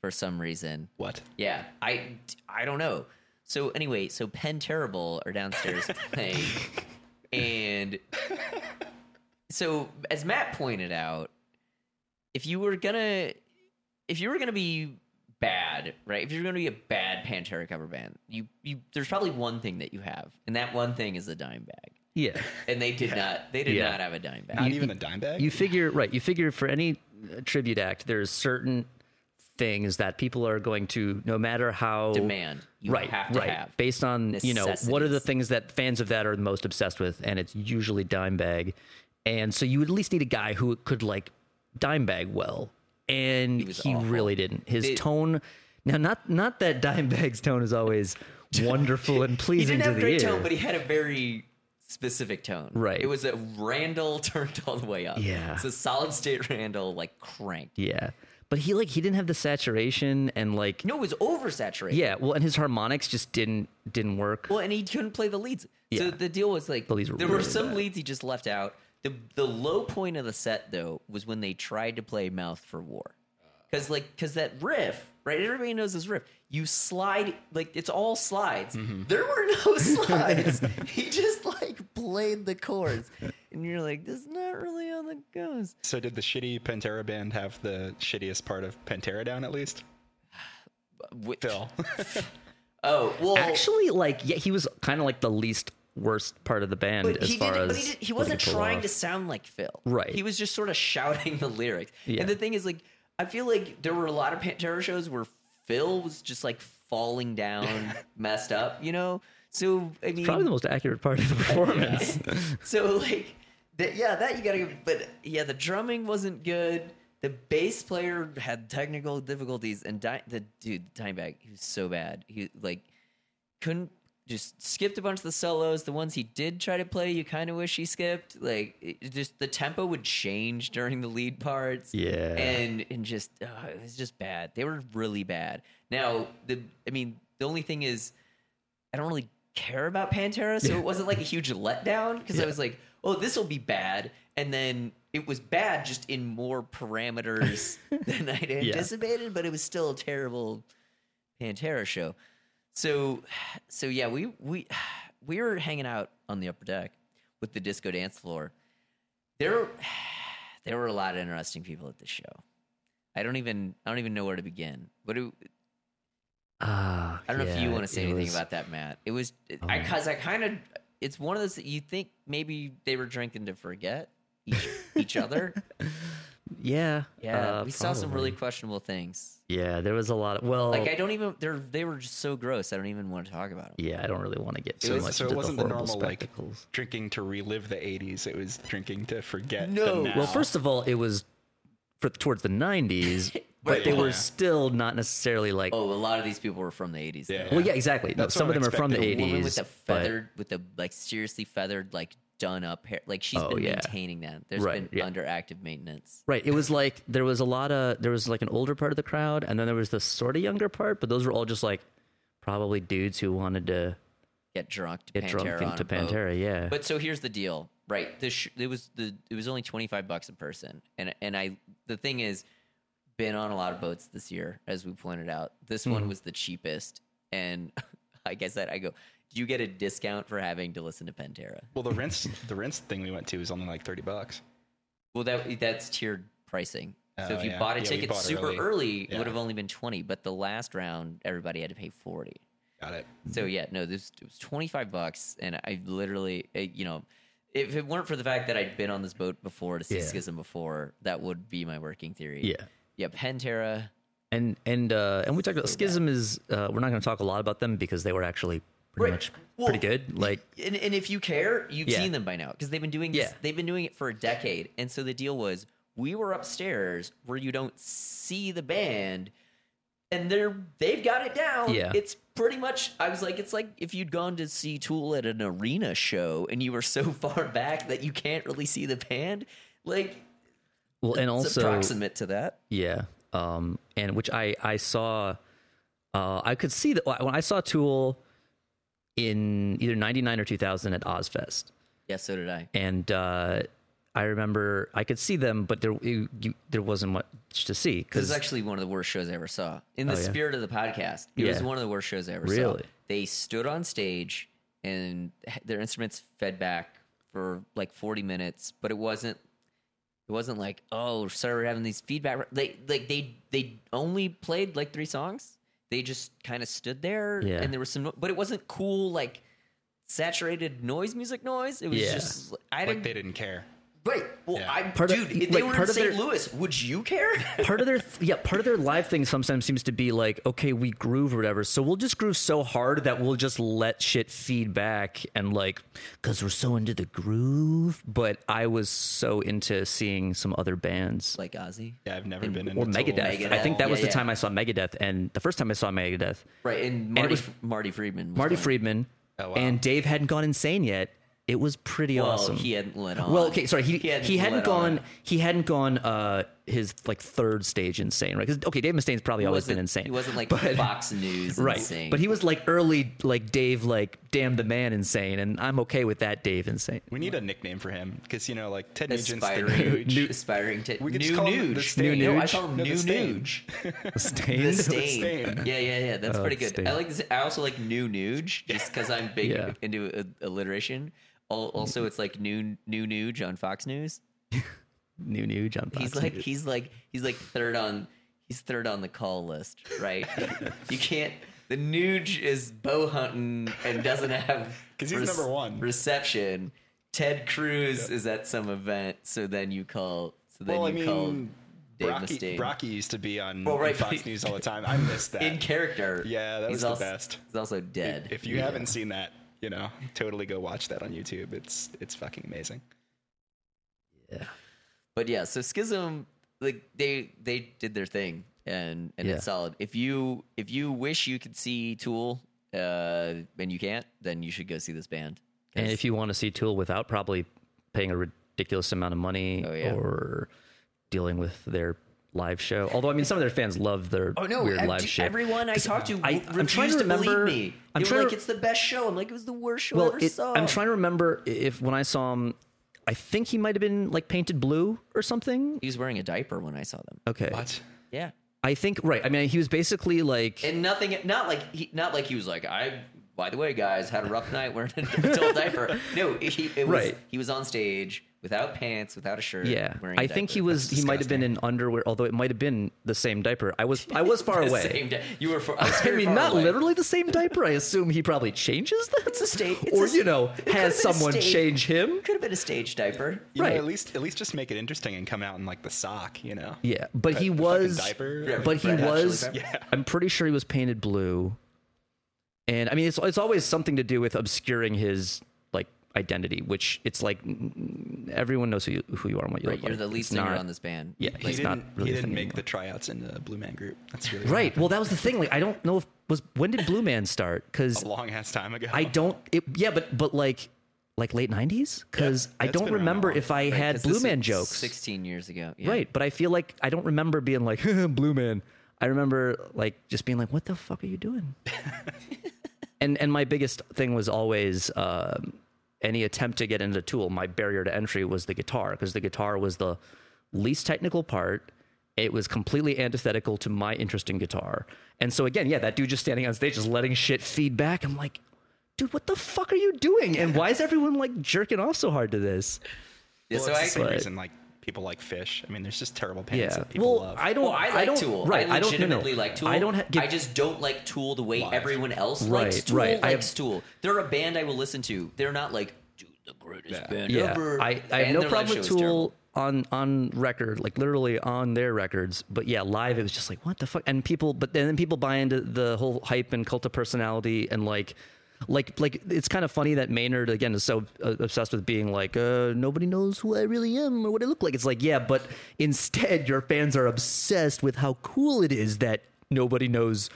for some reason. What? Yeah, I I don't know. So anyway, so Penn Terrible are downstairs (laughs) playing, and so as Matt pointed out, if you were gonna if you were gonna be bad, right? If you're gonna be a bad Pantera cover band, you you there's probably one thing that you have, and that one thing is a Dimebag. Yeah. And they did not they did Yeah. not have a Dimebag. Not even a Dimebag. You figure right. You figure for any uh, tribute act, there's certain things that people are going to, no matter how Demand. You right, have to right, have. based on you know what are the things that fans of that are the most obsessed with, and it's usually Dimebag, and so you at least need a guy who could like Dimebag well, and he, awful. really didn't. His It- tone, now not not that Dimebag's tone is always (laughs) wonderful and pleasing. he didn't to have the great ear. tone, but he had a very specific tone. Right. It was a Randall (laughs) turned all the way up. Yeah. It's a solid state Randall like cranked. yeah, but he like he didn't have the saturation and like No, it was oversaturated. Yeah, well, and his harmonics just didn't didn't work. Well, and he couldn't play the leads. Yeah. So the deal was like The leads were there were really some bad. leads he just left out. The the low point of the set though was when they tried to play Mouth for War. Cuz like cuz that riff, right? Everybody knows this riff. You slide like it's all slides. Mm-hmm. There were no (laughs) slides. he just like played the chords. And you're like this is not really how that goes. So did the shitty Pantera band have the shittiest part of Pantera down at least? Wi- Phil. (laughs) Oh, well Actually, like, yeah, he was kind of like the least worst part of the band But as he far didn't. as But he, did, he wasn't trying off. to sound like Phil. Right. He was just sort of shouting the lyrics. Yeah. And the thing is, like, I feel like there were a lot of Pantera shows where Phil was just like falling down, (laughs) messed up. You know. So I mean, Probably the most accurate part of the performance. (laughs) (laughs) so like, that, yeah, that you gotta. But yeah, the drumming wasn't good. The bass player had technical difficulties, and di- the dude, Dimebag, he was so bad. He like couldn't just skipped a bunch of the solos. The ones he did try to play, you kind of wish he skipped. Like it just the tempo would change during the lead parts. Yeah. and and just uh, it was just bad. They were really bad. Now the I mean the only thing is I don't really care about Pantera, so it wasn't like a huge letdown because I was like, oh, this will be bad, and then it was bad just in more parameters (laughs) than I'd anticipated, but it was still a terrible Pantera show. So, so yeah, we we (sighs) we were hanging out on the upper deck with the disco dance floor. There, (sighs) there were a lot of interesting people at the show. I don't even I don't even know where to begin. What do Ah, I don't know if you want to say anything was- about that, Matt. It was I because I kind of it's one of those that you think maybe they were drinking to forget each, each other. (laughs) Yeah, Yeah, uh, we saw some really questionable things. Yeah, there was a lot. Of, well, Like I don't even they're they were just so gross. I don't even want to talk about them. yeah, I don't really want to get It too was- much so it into wasn't the the horrible normal like spectacles. drinking to relive the 80s. It was drinking to forget. No. now. Well, first of all, it was for towards the '90s, (laughs) but they yeah. were still not necessarily like. Oh, a lot of these people were from the eighties. Yeah. Well, yeah, exactly. No, That's some what of them I'm are from the expecting. the woman '80s, with the but- feathered, with the like seriously feathered, like done up hair. Like she's Oh, been yeah. maintaining that. There's Right, been yeah. under active maintenance. Right. It was like there was a lot of there was like an older part of the crowd, and then there was the sort of younger part, but those were all just like probably dudes who wanted to Get drunk to get Pantera drunk on into a boat. Pantera. Yeah. But so here's the deal, right? This sh- it was the it was only twenty five bucks a person, and and I the thing is, been on a lot of boats this year, as we pointed out. This Hmm. one was the cheapest, and like (laughs) I said, I go, you get a discount for having to listen to Pantera? well, the rinse the rinse thing we went to was only like 30 bucks. Well, that that's tiered pricing. so Oh, if you yeah. bought a Yeah, ticket bought super early. early, it would have only been twenty. But the last round, everybody had to pay forty. Got it. So yeah, no, this it was twenty five bucks, and I literally, uh, you know, if it weren't for the fact that I'd been on this boat before to see Yeah. Schism before, that would be my working theory. yeah. yeah, Pantera. And and uh, and we talked about Schism is uh, we're not going to talk a lot about them because they were actually pretty Right. much Well, pretty good. Like And, and if you care, you've Yeah. seen them by now because they've been doing this, Yeah. they've been doing it for a decade. And so the deal was, we were upstairs where you don't see the band, and they're they've got it down. Yeah. It's pretty much I was like, it's like if you'd gone to see Tool at an arena show and you were so (laughs) far back that you can't really see the band. Like Well, and it's also approximate to that. Yeah. Um, and which I I saw, uh, I could see that when I saw Tool in either '99 or 2000 at Ozzfest, Yeah, so did I. and uh, I remember I could see them, but there you, you, there wasn't much to see This because is actually one of the worst shows I ever saw. In the Oh, yeah? spirit of the podcast, it was one of the worst shows I ever saw. Really? They stood on stage and their instruments fed back for like 40 minutes, but it wasn't it wasn't like, oh, sorry, we're having these feedback. They like they they only played like three songs. They just kind of stood there Yeah. and there was some no- but it wasn't cool like saturated noise music noise. It was Yeah. just I didn't like they didn't care. Right. Well, Yeah. I Part of- dude, if they like, were part in of St. their- Louis, would you care? (laughs) part of their yeah part of their live thing sometimes seems to be like okay we groove or whatever so we'll just groove so hard that we'll just let shit feed back and like because we're so into the groove but i was so into seeing some other bands like Ozzy. Yeah, I've never And- been in or Megadeth. I think that Yeah, was the yeah. time I saw Megadeth, and the first time I saw Megadeth, Right, and it was- Marty Friedman. was Marty going- Friedman, Oh, wow. and Dave hadn't gone insane yet. It was pretty Well, awesome. he hadn't let on. well, okay, sorry, he he hadn't, let gone. on. He hadn't gone uh his like third stage insane, right? Because okay, Dave Mustaine's probably He always been insane. He wasn't like but, Fox News (laughs) right, insane. but he was like early, like Dave, like damn the man insane, and I'm okay with that Dave insane. We need a nickname for him because you know, like Ted Nugent's the aspiring, Nuge. aspiring (laughs) to We could new just call him the Nuge. Stain. No, I Nuge? call him No, new (laughs) the Stain. Nuge. The Stained. stain. Stain. Yeah, yeah, yeah. That's Oh, pretty the good. Stain. I like this. I also like new Nuge just because I'm big Yeah. into uh, alliteration. Al- Also, it's like new new Nuge on Fox News. (laughs) New new John. Fox He's like News. he's like he's like third on he's third on the call list, right? (laughs) you can't. The Nuge is bow hunting and doesn't have (laughs) because he's number one. reception. Ted Cruz is at some event, so then you call. So then Well, I you call mean, Dave Brockie, Mustaine Brockie used to be on Well, right, Fox News all the time. I missed that. in character. Yeah, that He's was the also- best. He's also dead. if you haven't seen that, you know, (laughs) totally go watch that on YouTube. It's it's fucking amazing. yeah. But yeah, so Schism, like they they did their thing, and and Yeah. it's solid. If you if you wish you could see Tool, uh, and you can't, then you should go see this band. And if you want to see Tool without probably paying a ridiculous amount of money Oh, yeah. or dealing with their live show, although I mean some of their fans love their Oh no! weird live d- shit. Everyone I talked to I- I, I'm trying to to, remember- believe me. I'm they were like, to- "It's the best show." I'm like, "It was the worst show I well, ever it, saw." I'm trying to remember if when I saw him, I think he might have been like painted blue or something. He was wearing a diaper when I saw them. Okay, What? Yeah, I think right. I mean, he was basically like and nothing. Not like he. Not like he was like I. By the way, guys, had a rough night wearing an adult (laughs) diaper. No, he it was, Right. He was on stage without pants, without a shirt. yeah. wearing a I think he diaper. was. He might have been in underwear, although it might have been the same diaper. I was. I was (laughs) far The away. same di- you were. For, (laughs) I, was I mean, far not away. literally the same (laughs) diaper. I assume he probably changes them. It's a stage. it's or a- you know, has someone stage- change him. Could have been a stage diaper. You Right. know, at least at least just make it interesting and come out in like the sock. You know. Yeah, but he The was. diaper. Yeah, But he Red was. Yeah. I'm pretty sure he was painted blue. And I mean, it's it's always something to do with obscuring his like identity, which it's like everyone knows who you, who you are and what you Right, look you're like. the lead It's singer not- on this band. Yeah, He he's didn't. really he didn't make anymore. the tryouts in the Blue Man Group. That's really Right. Well, that was the thing. Like, I don't know if was when did Blue Man start? Because (laughs) a long ass time ago. I don't. It, yeah, but but like like late '90s. Because Yeah, I don't remember if I Right, had 'cause Blue Man jokes. 16 years ago. Yeah. Right, but I feel like I don't remember being like (laughs) Blue Man. I remember like just being like, "What the fuck are you doing?" (laughs) and and my biggest thing was always um, any attempt to get into Tool. My barrier to entry was the guitar because the guitar was the least technical part. It was completely antithetical to my interest in guitar. And so again, yeah, that dude just standing on stage, just letting shit feed back. I'm like, dude, what the fuck are you doing? And why is everyone like jerking off so hard to this? Yeah, Well, so it's I, the same reason like people like Phish. I mean, there's just terrible bands Yeah. that people Well, love. I don't. well, I like don't, Tool. Right. I I don't. No, no. like Tool. I don't. Ha- get, I just don't like Tool the way Live. everyone else Right, likes Tool. right. I Likes have- Tool. They're a band I will listen to. They're not like, dude, the greatest Yeah. band yeah. ever. I, I have no problem with show is terrible. Tool on on record, like literally on their records. But yeah, live it was just like what the fuck. And people, but then people buy into the whole hype and cult of personality and like. Like, like it's kind of funny that Maynard again is so uh, obsessed with being like, uh, nobody knows who I really am or what I look like. It's like, yeah, but instead your fans are obsessed with how cool it is that nobody knows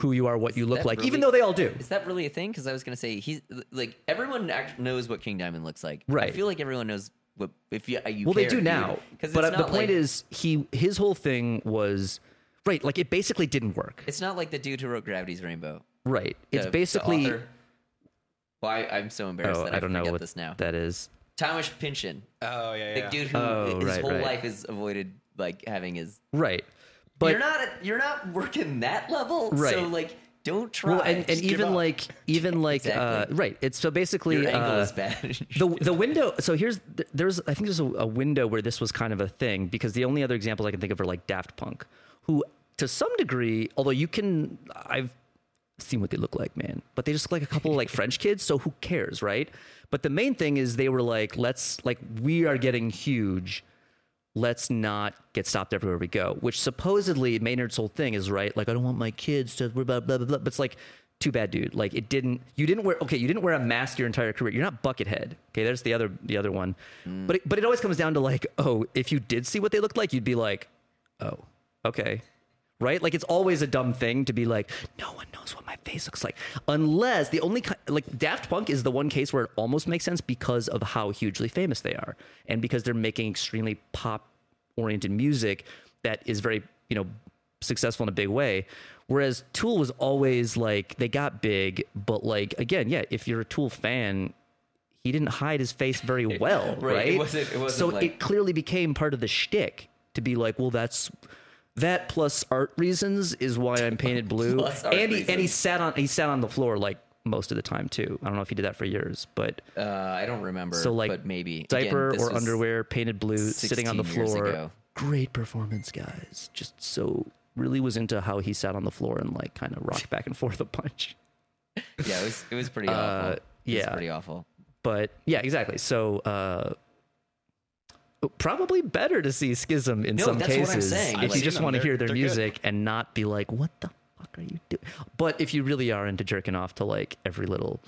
who you are, what you look like, even though they all do. Is that really a thing? Because I was gonna say he's like everyone knows what King Diamond looks like. Right. I feel like everyone knows what if you. you Well, they do now. Because But uh, the point like- is, he his whole thing was right. Like it basically didn't work. it's not like the dude who wrote Gravity's Rainbow. Right. It's the- the basically. author. Why I'm so embarrassed oh, that I I, don't know what this now. that is. Thomas Pynchon, Oh yeah, the yeah. dude who Oh, his right, whole right. life has avoided like having his. Right. But you're not you're not working that level, Right. So like, don't try. well, and, and even up. like even (laughs) like Exactly. uh, right. It's so basically your angle uh, is bad. (laughs) the the window so here's there's i think there's a, a window where this was kind of a thing because the only other examples i can think of are like daft punk who to some degree although you can i've seen what they look like man. But they just look like a couple of like (laughs) french kids so who cares right? But the main thing is they were like let's like we are getting huge. Let's not get stopped everywhere we go which supposedly maynard's whole thing is right? Like i don't want my kids to blah blah blah blah, blah. but it's like too bad dude. Like it didn't you didn't wear okay you didn't wear a mask your entire career. You're not buckethead okay? There's the other the other one. Mm. But it, but it always comes down to like oh if you did see what they looked like you'd be like oh okay right? Like it's always a dumb thing to be like no one knows what my face looks like. Unless the only like daft punk is the one case where it almost makes sense because of how hugely famous they are and because they're making extremely pop oriented music that is very you know successful in a big way. Whereas tool was always like they got big but like again yeah if you're a tool fan he didn't hide his face very (laughs) well, Right, right? it wasn't- it wasn't so like- it clearly became part of the shtick to be like, well, that's that plus art reasons is why I'm painted blue. And he and he sat on he sat on the floor like most of the time too. I don't know if he did that for years, but uh, I don't remember. so like but maybe diaper Again, or underwear painted blue, sitting on the floor. Great performance, guys. Just so really was into how he sat on the floor and like kind of rocked back and forth a bunch. (laughs) Yeah, it was it was pretty Uh, awful. It was yeah. pretty awful. but yeah, exactly. So uh, probably better to see Schism in No, some that's what I'm cases if I've you just want to hear their they're good. music and not be like, "What the fuck are you doing?" But if you really are into jerking off to like every little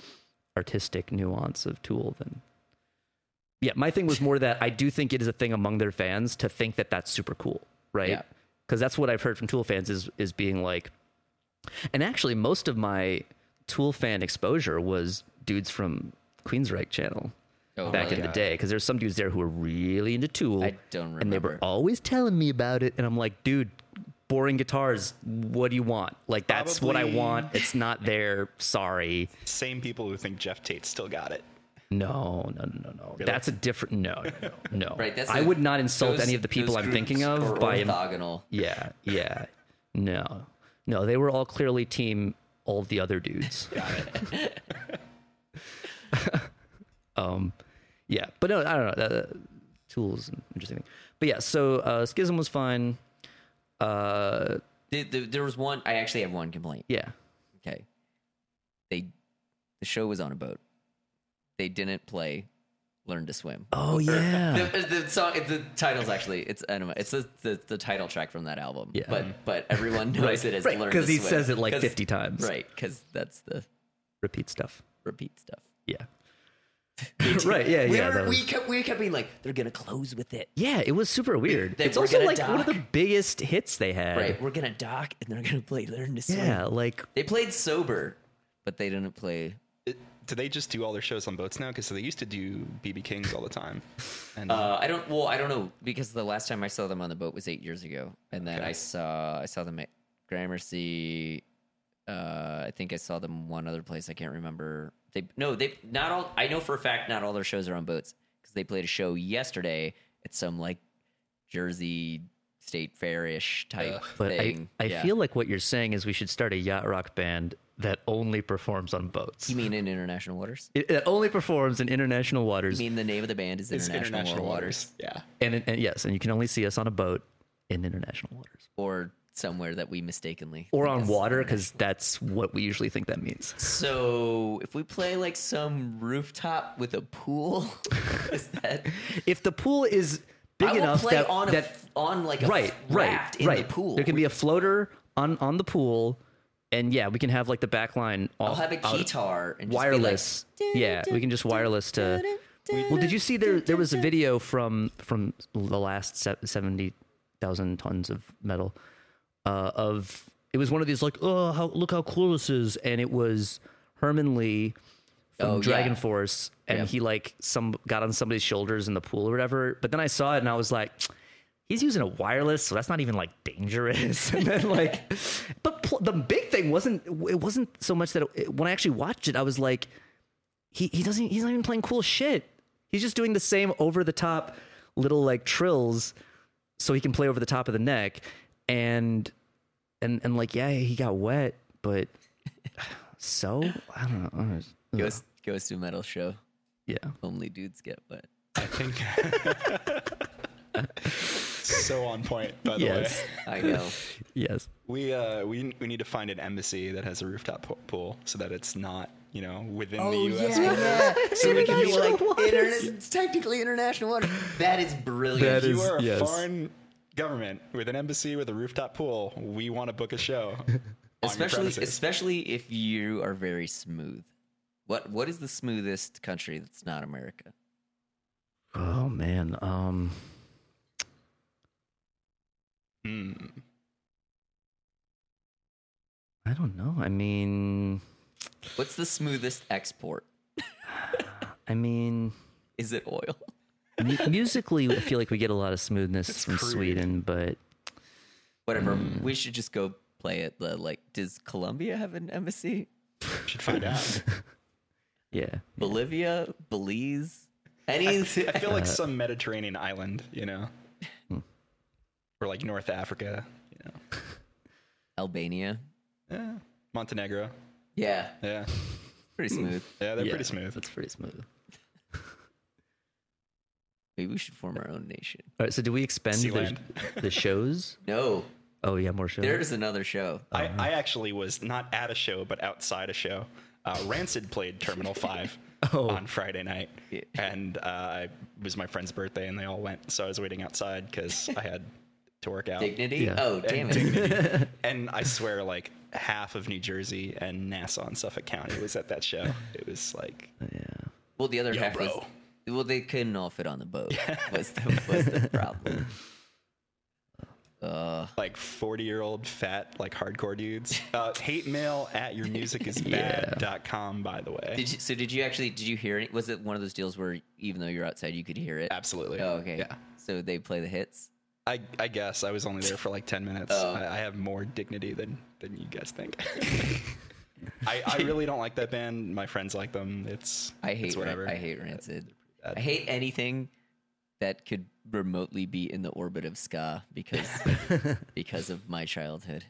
artistic nuance of Tool, then yeah, my thing was more that I do think it is a thing among their fans to think that that's super cool, right? Yeah. Because that's what I've heard from Tool fans is is being like, and actually most of my Tool fan exposure was dudes from Queensryche channel Oh, back really? in the day because there's some dudes there who were really into Tool. I don't And they were always telling me about it, and I'm like, dude, boring guitars. What do you want? Like that's what I want. It's not (laughs) there. Sorry. Same people who think Geoff Tate still got it. No, no, no, no, no. That's a different. No, no, no. (laughs) no. Right, that's I a- would not insult those- any of the people I'm thinking of by. orthogonal. Yeah, yeah. No, no. They were all clearly team. All the other dudes. (laughs) Got it. um yeah but no i don't know uh, tools interesting thing but yeah so uh schism was fine uh The- the- there was one. I actually have one complaint. yeah Okay, they the show was on a boat. They didn't play "Learn to Swim." oh yeah (laughs) The, the song, the title's actually it's I don't know, it's the, the the title track from that album. Yeah. but but everyone knows it as right "Learn because he Swim." says it like 50 times Right, because that's the repeat stuff repeat stuff. yeah (laughs) right yeah we, yeah were, that we kept we kept being like they're gonna close with it. yeah it was super weird They it's also gonna like one of the biggest hits they had Right, we're gonna dock and they're gonna play "Learn to Swim." yeah like They played sober, but they didn't play. It- do they just do all their shows on boats now? Because they used to do BB Kings all the time. (laughs) And Uh, I don't. Well, I don't know because the last time I saw them on the boat was eight years ago, and then Okay. I saw I saw them at Gramercy. Uh, I think I saw them one other place. I can't remember. They no, they not all. I know for a fact not all their shows are on boats because they played a show yesterday at some like Jersey State Fairish type Ugh. but i thing. i Yeah. feel like what you're saying is we should start a yacht rock band that only performs on boats You mean in international waters? it, it only performs in international waters You mean the name of the band is International, international Waters, waters. Yeah. and, and yes, and you can only see us on a boat in international waters or somewhere that we mistakenly or on water because that's what we usually think that means. So if we play like some rooftop with a pool, (laughs) is that If the pool is big I enough play that, on a, that on like a right, raft right, in right, the pool? there can be a floater on on the pool, and yeah, we can have like the back line. I'll have a guitar and just be wireless. like, yeah, we can just (laughs) wireless to. Well, did you see there? There was a video from from the last se- seventy thousand tons of metal uh, of it was one of these like, oh, how, look how cool this is, and it was Herman Li from Oh, Dragon yeah. Force, and Yeah. he like some got on somebody's shoulders in the pool or whatever. But then I saw it and I was like. He's using a wireless, so that's not even like dangerous. (laughs) And then like, but pl- the big thing wasn't it wasn't so much that it, when I actually watched it, I was like, he he doesn't he's not even playing cool shit. He's just doing the same over the top little like trills so he can play over the top of the neck and and and like yeah he got wet but (laughs) so I don't know. I don't know. Goes goes to a metal show. Yeah. Only dudes get wet. I think (laughs) so on point. By the Yes. way, (laughs) I know. Yes. we uh we we need to find an embassy that has a rooftop po- pool so that it's not you know within the U.S. border. yeah. So we can be International like, waters. interna- it's technically international water. That is brilliant. That If you are a yes. foreign government with an embassy with a rooftop pool, we want to book a show. (laughs) especially especially if you are very smooth. What what is the smoothest country that's not America? Oh man. Um. Hmm. I don't know. I mean. What's the smoothest export? (sighs) I mean. Is it oil? Mu- musically, I feel like we get a lot of smoothness It's from crude. Sweden, but Whatever. Hmm. We should just go play it. The, like, does Colombia have an embassy? Should find out. (laughs) yeah. Bolivia, Belize, any? I feel like uh, some Mediterranean island, you know, hmm. or like North Africa, you know, (laughs) Albania. yeah. Montenegro. Yeah, Yeah, pretty smooth. yeah, they're Yeah, pretty smooth. That's pretty smooth. Maybe we should form our own nation. All right. So, do we expend the, (laughs) the shows? (laughs) No, Oh yeah, more shows. there's another show. I, I actually was not at a show, but outside a show. Uh, Rancid played Terminal (laughs) Five Oh. on Friday night, Yeah. and uh, it was my friend's birthday, and they all went. So I was waiting outside because I had to work out. Dignity. Yeah. Oh, damn And it. Dignity. and I swear, like half of New Jersey and Nassau and Suffolk County was at that show. It was like yeah. Well, the other Yo, half was bro. Well, they couldn't all fit on the boat. (laughs) Was the was the problem? Uh, like 40 year old fat like hardcore dudes uh, hate mail at your music is (laughs) bad.com by the way did you, so did you actually did you hear it? Was it one of those deals where even though you're outside, you could hear it? absolutely Oh, okay. yeah So they play the hits. I, I guess i was only there for like 10 minutes Oh. I, I have more dignity than than you guys think (laughs) I, I really don't like that band my friends like them it's I it's hate whatever I hate Rancid. Bad. I hate anything that could remotely be in the orbit of ska because (laughs) because of my childhood.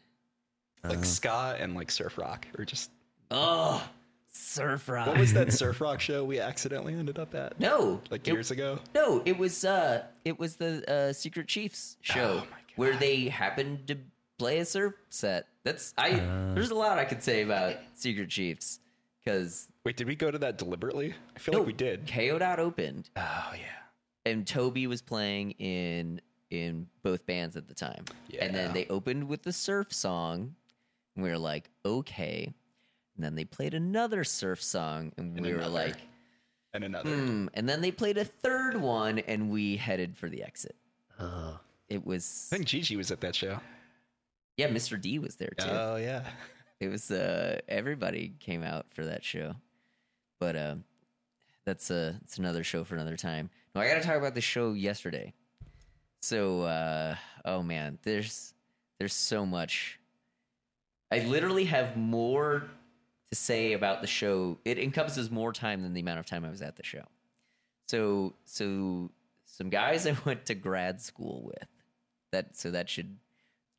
like ska and like surf rock or just Oh, surf rock. what was that (laughs) surf rock show we accidentally ended up at No, like it- years ago No, it was uh it was the uh Secret Chiefs show Oh my where they happened to play a surf set. That's I there's a lot I could say about Secret Chiefs cuz wait did we go to that deliberately i feel like we did Kayo Dot opened oh yeah and Toby was playing in in both bands at the time. Yeah. And then they opened with the surf song and we were like, "Okay." And then they played another surf song and, we were like, and another Hmm. And then they played a third one, and we headed for the exit. Uh, It was i think gigi was at that show yeah, Mr. D was there too. oh yeah it was uh everybody came out for that show, but uh, that's uh it's another show for another time. No, I got to talk about the show yesterday. So uh oh man, there's there's so much. I literally have more to say about the show. It encompasses more time than the amount of time I was at the show. So so some guys I (laughs) went to grad school with. That so that should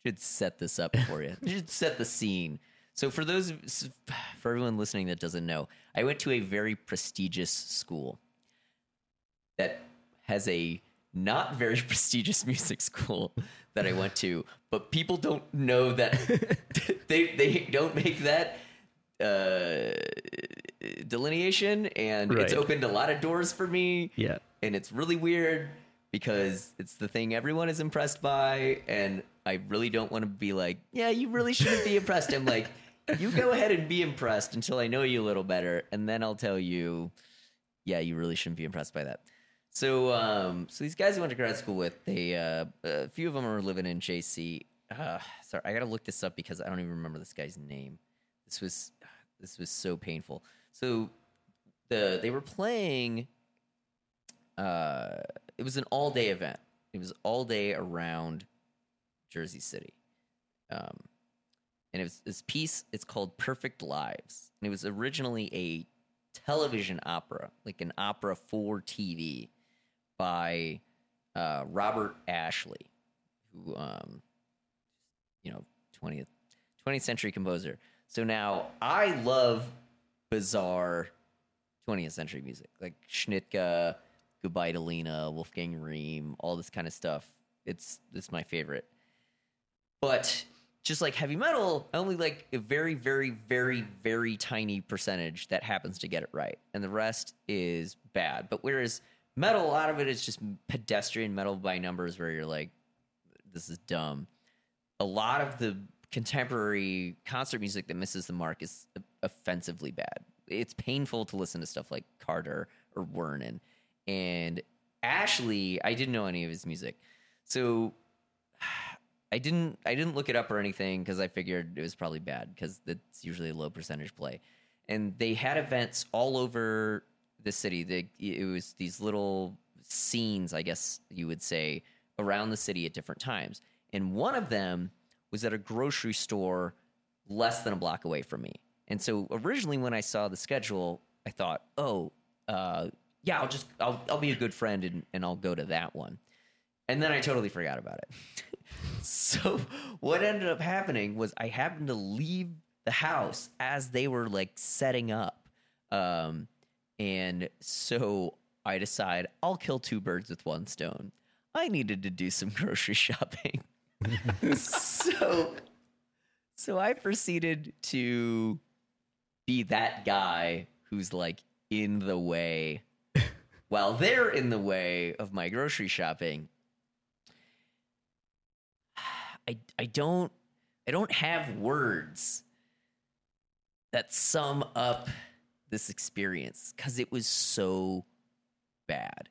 should set this up for you. Should set the scene. So for those (sighs) for everyone listening that doesn't know, I went to a very prestigious school that has a not very (laughs) prestigious music school that I went to, but people don't know that (laughs) they they don't make that uh, delineation, and it's opened a lot of doors for me. Yeah. and it's really weird because it's the thing everyone is impressed by and i really don't want to be like yeah you really shouldn't be impressed. I'm like you go ahead and be impressed until i know you a little better and then i'll tell you yeah you really shouldn't be impressed by that so um so these guys i went to grad school with they uh a few of them are living in jc uh, sorry, I gotta look this up because I don't even remember this guy's name. This was this was so painful. So the they were playing. Uh, it was an all day event. It was all day around Jersey City, um, and it was this piece. It's called Perfect Lives, and it was originally a television opera, like an opera for TV, by uh, Robert Ashley, who um, you know, 20th 20th century composer. So now I love bizarre 20th century music, like Schnittke, Gubaidulina, Wolfgang Rihm, all this kind of stuff. It's it's my favorite. But just like heavy metal, only like a very, very, very, very tiny percentage that happens to get it right, and the rest is bad. But whereas metal, a lot of it is just pedestrian metal by numbers, where you're like, this is dumb. A lot of the contemporary concert music that misses the mark is offensively bad. It's painful to listen to stuff like Carter or Wuorinen. And Ashley, I didn't know any of his music. So I didn't I didn't look it up or anything because I figured it was probably bad because it's usually a low percentage play. And they had events all over the city. They, it was these little scenes, I guess you would say, around the city at different times. And one of them was at a grocery store less than a block away from me. And so originally when I saw the schedule, I thought, oh, uh, yeah, I'll just I'll I'll be a good friend and, and I'll go to that one. And then I totally forgot about it. So (laughs) what ended up happening was I happened to leave the house as they were like setting up. Um, and so I decide I'll kill two birds with one stone. I needed to do some (laughs) grocery shopping. (laughs) so so I proceeded to be that guy who's like in the way while they're in the way of my grocery shopping. I I don't I don't have words that sum up this experience cuz it was so bad.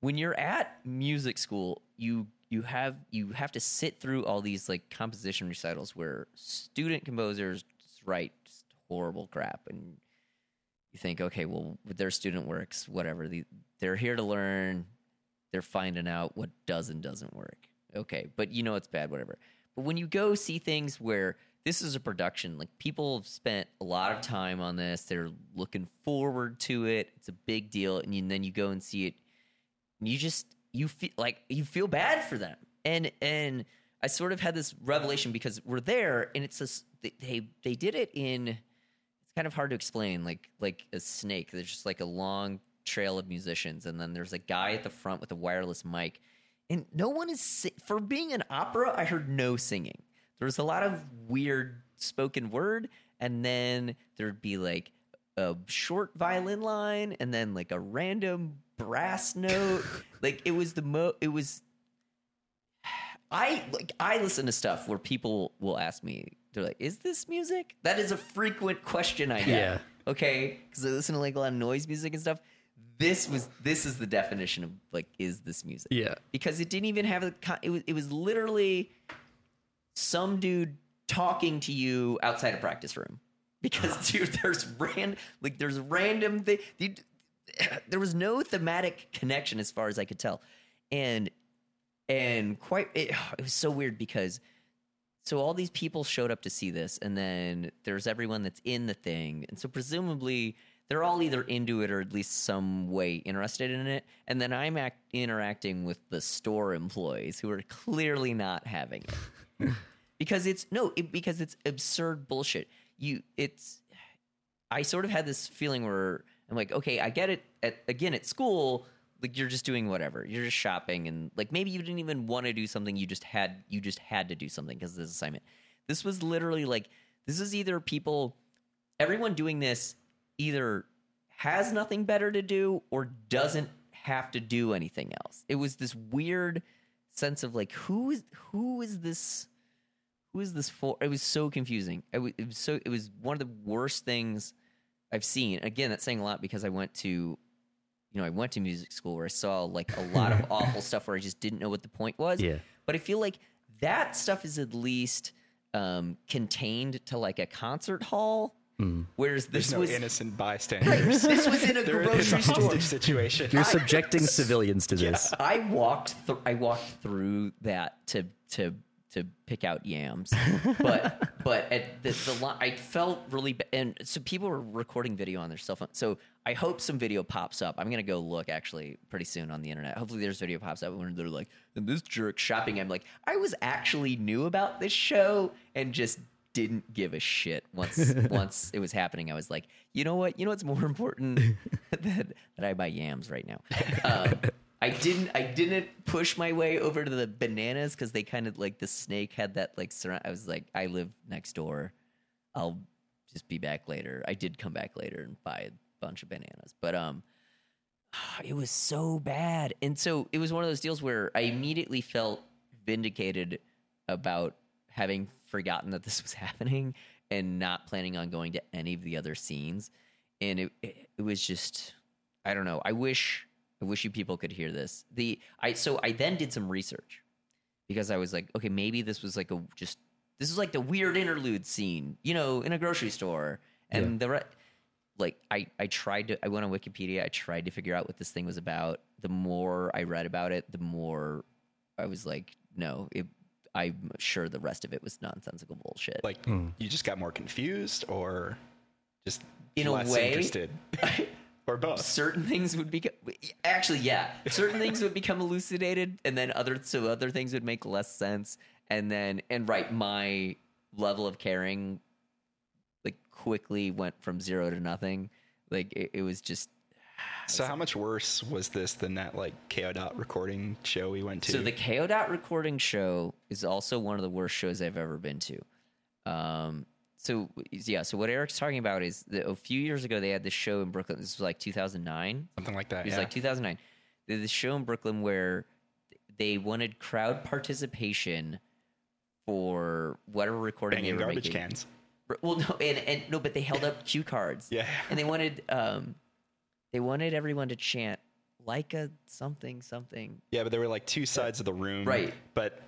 When you're at music school, you you have you have to sit through all these like composition recitals where student composers write horrible crap and you think okay well their student works whatever the, they're here to learn they're finding out what does and doesn't work okay but you know it's bad whatever. But when you go see things where this is a production like people have spent a lot of time on this they're looking forward to it it's a big deal and, you, and then you go and see it and you just you feel like you feel bad for them. And and i sort of had this revelation because we're there and it's this they they did it in it's kind of hard to explain like like a snake. There's just like a long trail of musicians and then there's a guy at the front with a wireless mic and no one is si- for being an opera i heard no singing. There was a lot of weird spoken word and then there'd be like a short violin line and then like a random brass (laughs) note. Like it was the mo it was i like i listen to stuff where people will ask me they're like is this music? That is a frequent question i get. Yeah. okay? Because i listen to like a lot of noise music and stuff this was this is the definition of like is this music? Yeah. because it didn't even have a it was it was literally some dude talking to you outside a practice room. Because (sighs) dude there's ran like there's random thing (sighs) there was no thematic connection as far as I could tell. And and quite it, (sighs) it was so weird because so all these people showed up to see this and then there's everyone that's in the thing. And so presumably they're all either into it or at least some way interested in it. And then i'm act- interacting with the store employees who are clearly not having it. (laughs) Because it's no it, because it's absurd bullshit. You it's i sort of had this feeling where i'm like okay i get it at, again at school like you're just doing whatever. You're just shopping and like maybe you didn't even want to do something. You just had you just had to do something because of this assignment. This was literally like this is either people everyone doing this either has nothing better to do or doesn't have to do anything else it was this weird sense of like who is who is this who is this for it was so confusing it was, it was so it was one of the worst things i've seen again that's saying a lot because i went to you know, I went to music school where I saw like a lot of (laughs) awful stuff where I just didn't know what the point was. Yeah. But I feel like that stuff is at least um, contained to like a concert hall, whereas this There's no was innocent bystanders. this was in a (laughs) They're in a grocery store. hostage situation. You're (laughs) subjecting civilians to this. I walked th- I walked through that to to to pick out yams, but (laughs) but at the, the li- I felt really bad. and so people were recording video on their cell phone. So I hope some video pops up. I'm gonna go look actually pretty soon on the internet. Hopefully there's video pops up when they're like, and this jerk shopping. I'm like, I was actually new about this show and just didn't give a shit once (laughs) once it was happening. I was like, you know what? You know what's more important (laughs) that that I buy yams right now. Um, I didn't. I didn't push my way over to the bananas because they kind of like the snake had that like surround. I was like, I live next door. I'll just be back later. I did come back later and buy a bunch of bananas, but um, (sighs) it was so bad, and so it was one of those deals where I immediately felt vindicated about having forgotten that this was (laughs) happening and not planning on going to any of the other scenes, and it it, it was just I don't know. I wish I wish you people could hear this. The I so I then did some research because I was like, okay, maybe this was like a just this is like the weird interlude scene, you know, in a grocery store, and the re- like I I tried to I went on Wikipedia. I tried to figure out what this thing was about. The more I read about it, the more I was like, no, it. I'm sure the rest of it was nonsensical bullshit. like hmm. you just got more confused, or just In a less way- interested, (laughs) or both. certain things would become actually yeah certain things would become elucidated and then other so other things would make less sense and then and right my level of caring like quickly went from zero to nothing like it, it was just So how much worse was this than that like Kayo Dot recording show we went to? so the Kayo Dot recording show is also one of the worst shows i've ever been to um so yeah so what eric's talking about is that a few years ago they had this show in brooklyn this was like 2009 something like that. It was yeah. like 2009. They had this show in Brooklyn where they wanted crowd participation for whatever recording banging they were garbage making. cans. Well, no, and, and no, but they held up (laughs) cue cards. Yeah. and they wanted um, they wanted everyone to chant like a something something. Yeah, but there were like two sides of the room. Right. But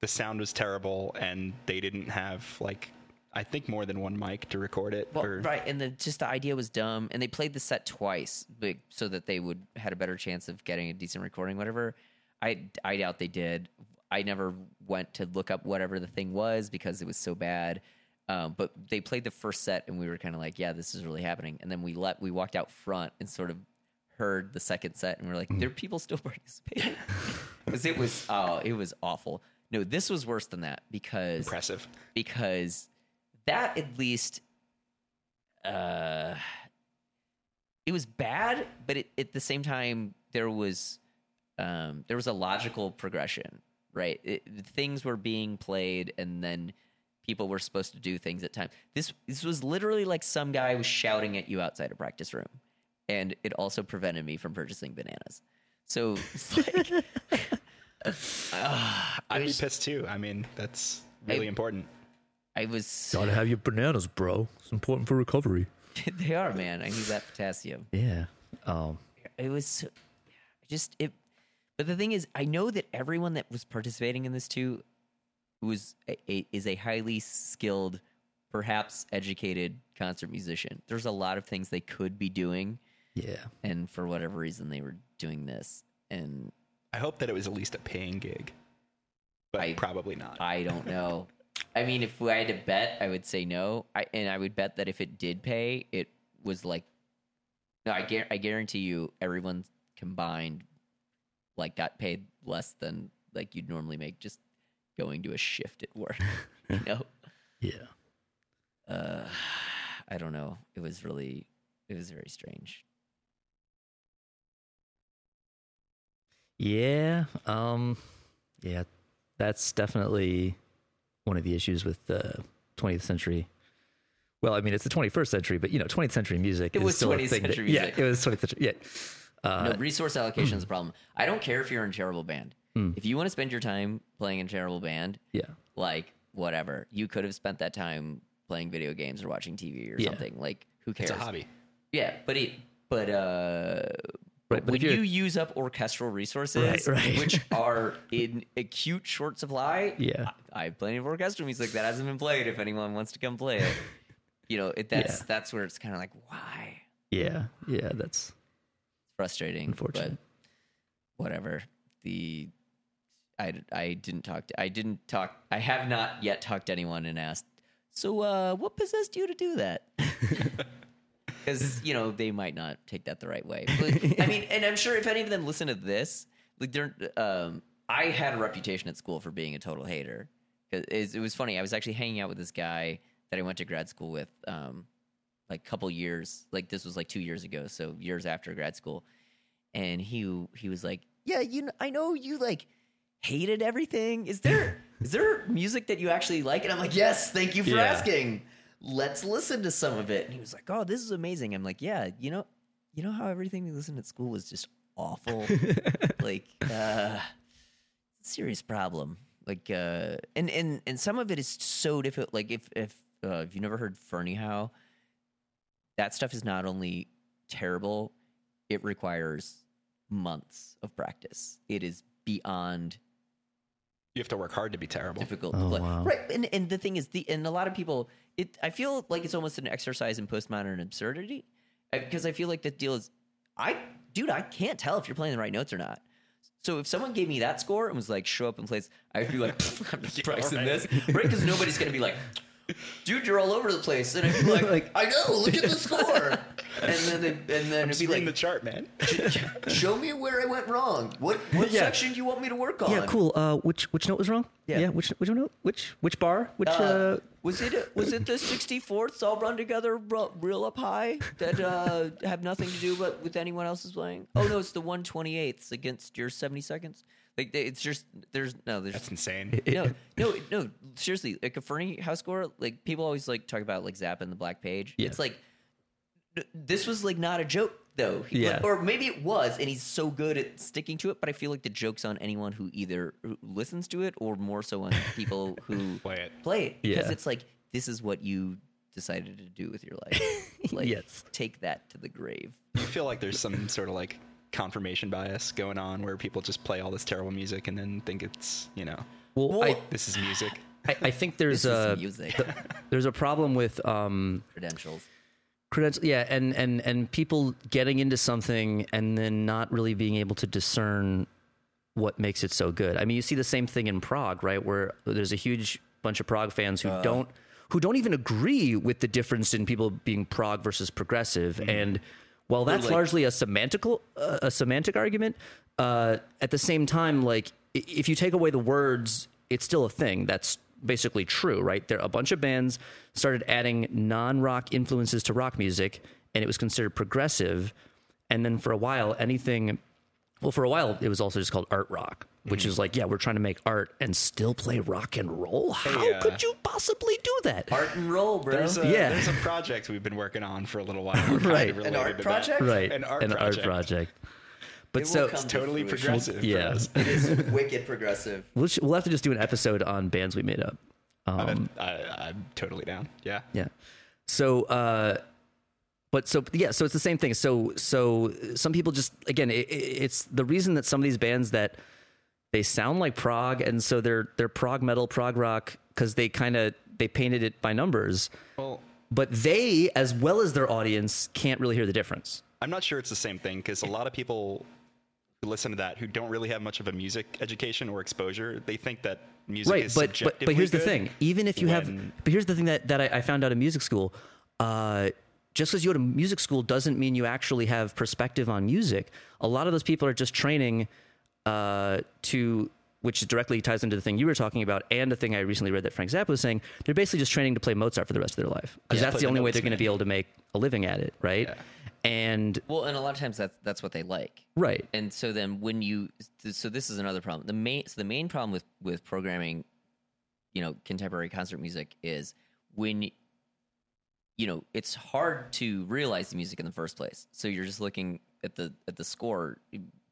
the sound was terrible, and they didn't have like I think more than one mic to record it. Well, or, right, and the just the idea was dumb, and they played the set twice, like, so that they would had a better chance of getting a decent recording. Whatever, I I doubt they did. I never went to look up whatever the thing was because it was so bad. Um, but they played the first set, and we were kind of like, "Yeah, this is really happening." And then we let we walked out front and sort of heard the second set, and we are like, "There are people still (laughs) participating," (laughs) because it was oh, it was awful. No, this was worse than that because Impressive. because that at least uh it was bad but it, at the same time there was um there was a logical progression right it, things were being played and then people were supposed to do things at times this this was literally like some guy was shouting at you outside a practice room and it also prevented me from purchasing bananas so it's (laughs) like (laughs) I I'd be pissed too. I mean, that's really I- important. I was Gotta have your bananas, bro. It's important for recovery. (laughs) they are man i need that potassium Yeah. Um. it was just it but the thing is i know that everyone that was participating in this too was a, a, is a highly skilled perhaps educated concert musician. There's a lot of things they could be doing. Yeah. and for whatever reason they were doing this. And I hope that it was at least a paying gig, but I- probably not. i don't know. I mean if i had to bet i would say no. I, and i would bet that if it did pay it was like no i, guar- I guarantee you everyone combined like got paid less than like you'd normally make just going to a shift at work (laughs) you know Yeah. uh i don't know it was really it was very strange Yeah. Um. Yeah. That's definitely one of the issues with the 20th century. Well, I mean, it's the 21st century, but you know, 20th century music. It is was still a 20th thing that- century Yeah, it was 20th century. Yeah. Uh, no resource allocation is a problem i don't care if you're in a terrible band Hmm. if you want to spend your time playing in a terrible band yeah. like whatever you could have spent that time playing video games or watching tv or Yeah. something like who cares it's a hobby. yeah but it but uh Right, but when you're- you use up orchestral resources, Right, right. which (laughs) are in acute short supply, Yeah. I, I have plenty of orchestral music that hasn't been played. If anyone wants to come play it, (laughs) you know, it, that's Yeah. that's where it's kind of like, why? Yeah, yeah, that's frustrating. Unfortunate. But whatever. The I, I didn't talk to I didn't talk I have not yet talked to anyone and asked. So uh, what possessed you to do that? (laughs) Because you know they might not take that the right way. But, I mean, and I'm sure if any of them listen to this, like they're. Um, I had a reputation at school for being a total hater. It, it was funny. I was actually hanging out with this guy that I went to grad school with, um, like a couple years. Like this was like two years ago, so years after grad school. And he he was like, "Yeah, you. Know, I know you like hated everything. Is there (laughs) is there music that you actually like?" And I'm like, "Yes, thank you for Yeah. asking. Let's listen to some of it." And he was like, "Oh, this is amazing." I'm like, "Yeah, you know, you know how everything we listened at school was just awful. (laughs) like, uh, serious problem. Like, uh, and and and some of it is so difficult. Like, if if uh, if you never heard Ferneyhough, that stuff is not only terrible, it requires months of practice. It is beyond You have to work hard to be terrible. difficult to Oh, play. wow. Right. And and the thing is the and a lot of people it I feel like it's almost an exercise in postmodern absurdity. Uh, because I feel like the deal is I dude, I can't tell if you're playing the right notes or not. So if someone gave me that score and was like, show up in place, I'd be like, (laughs) I'm just (laughs) pricing right. this. Right? Because nobody's gonna be like, dude, you're all over the place. And I'd be (laughs) like, Like- I know, look at the score. (laughs) And then they, and then it'd Just be reading like, the chart, man. (laughs) show me where I went wrong. What what Yeah. section do you want me to work on? yeah, cool. Uh, which which note was wrong? Yeah. which which note? Which which bar? Which uh, Uh, was it was it the 64ths all run together ru- real up high that uh, have nothing to do but with anyone else's playing? Oh no, it's the 128ths against your 70 seconds. Like it's just there's no there's That's insane. (laughs) no no (laughs) no seriously like a Ferneyhough's score like people always like talk about like Zappa and the Black Page. Yeah. It's like this was like not a joke though. He- Yeah. or maybe it was, and he's so good at sticking to it. But I feel like the joke's on anyone who either listens to it or more so on people (laughs) who Play it. play it because Yeah. it's like this is what you decided to do with your life. Like, Yes. take that to the grave. You feel like there's some sort of like confirmation bias going on where people just play all this terrible music and then think it's, you know, well, I, this is music. I I think there's (laughs) a music. there's a problem with um credentials. credential yeah and and and people getting into something and then not really being able to discern what makes it so good. I mean you see the same thing in prog right where there's a huge bunch of prog fans who don't who don't even agree with the difference in people being prog versus progressive. And while that's like- largely a semantical uh, a semantic argument uh, at the same time like if you take away the words it's still a thing. That's basically true right? There a bunch of bands started adding non-rock influences to rock music and it was considered progressive. And then for a while anything well for a while it was also just called art rock which is like yeah we're trying to make art and still play rock and roll how uh, could you possibly do that Art and roll, bro. There's a, Yeah. there's a project we've been working on for a little while. Right. An art project? Right An art an project. art project but It so come to Totally fruition. progressive. Yeah. It is wicked progressive. (laughs) we'll, we'll have to just do an episode on bands we made up um, I, I'm totally down. Yeah. Yeah. So, uh, but so yeah, so it's the same thing. So, so some people just again, it, it- it's the reason that some of these bands that they sound like prog, and so they're they're prog metal, prog rock, because they kind of they painted it by numbers, Well, but they as well as their audience can't really hear the difference. I'm not sure it's the same thing because a lot of people who listen to that who don't really have much of a music education or exposure, they think that music right is but, but subjectively but here's the thing. Even if you have but here's the thing that, that I, I found out in music school. Uh, just because you go to music school doesn't mean you actually have perspective on music. A lot of those people are just training uh, to which directly ties into the thing you were talking about and the thing i recently read that frank zappa was saying they're basically just training to play mozart for the rest of their life because Yeah, that's the the only way they're going to be able to make a living at it right Yeah. and Well, and a lot of times that's that's what they like. right And so then when you so this is another problem. The main so the main problem with with programming, you know, contemporary concert music is when you know, it's hard to realize the music in the first place. So you're just looking at the at the score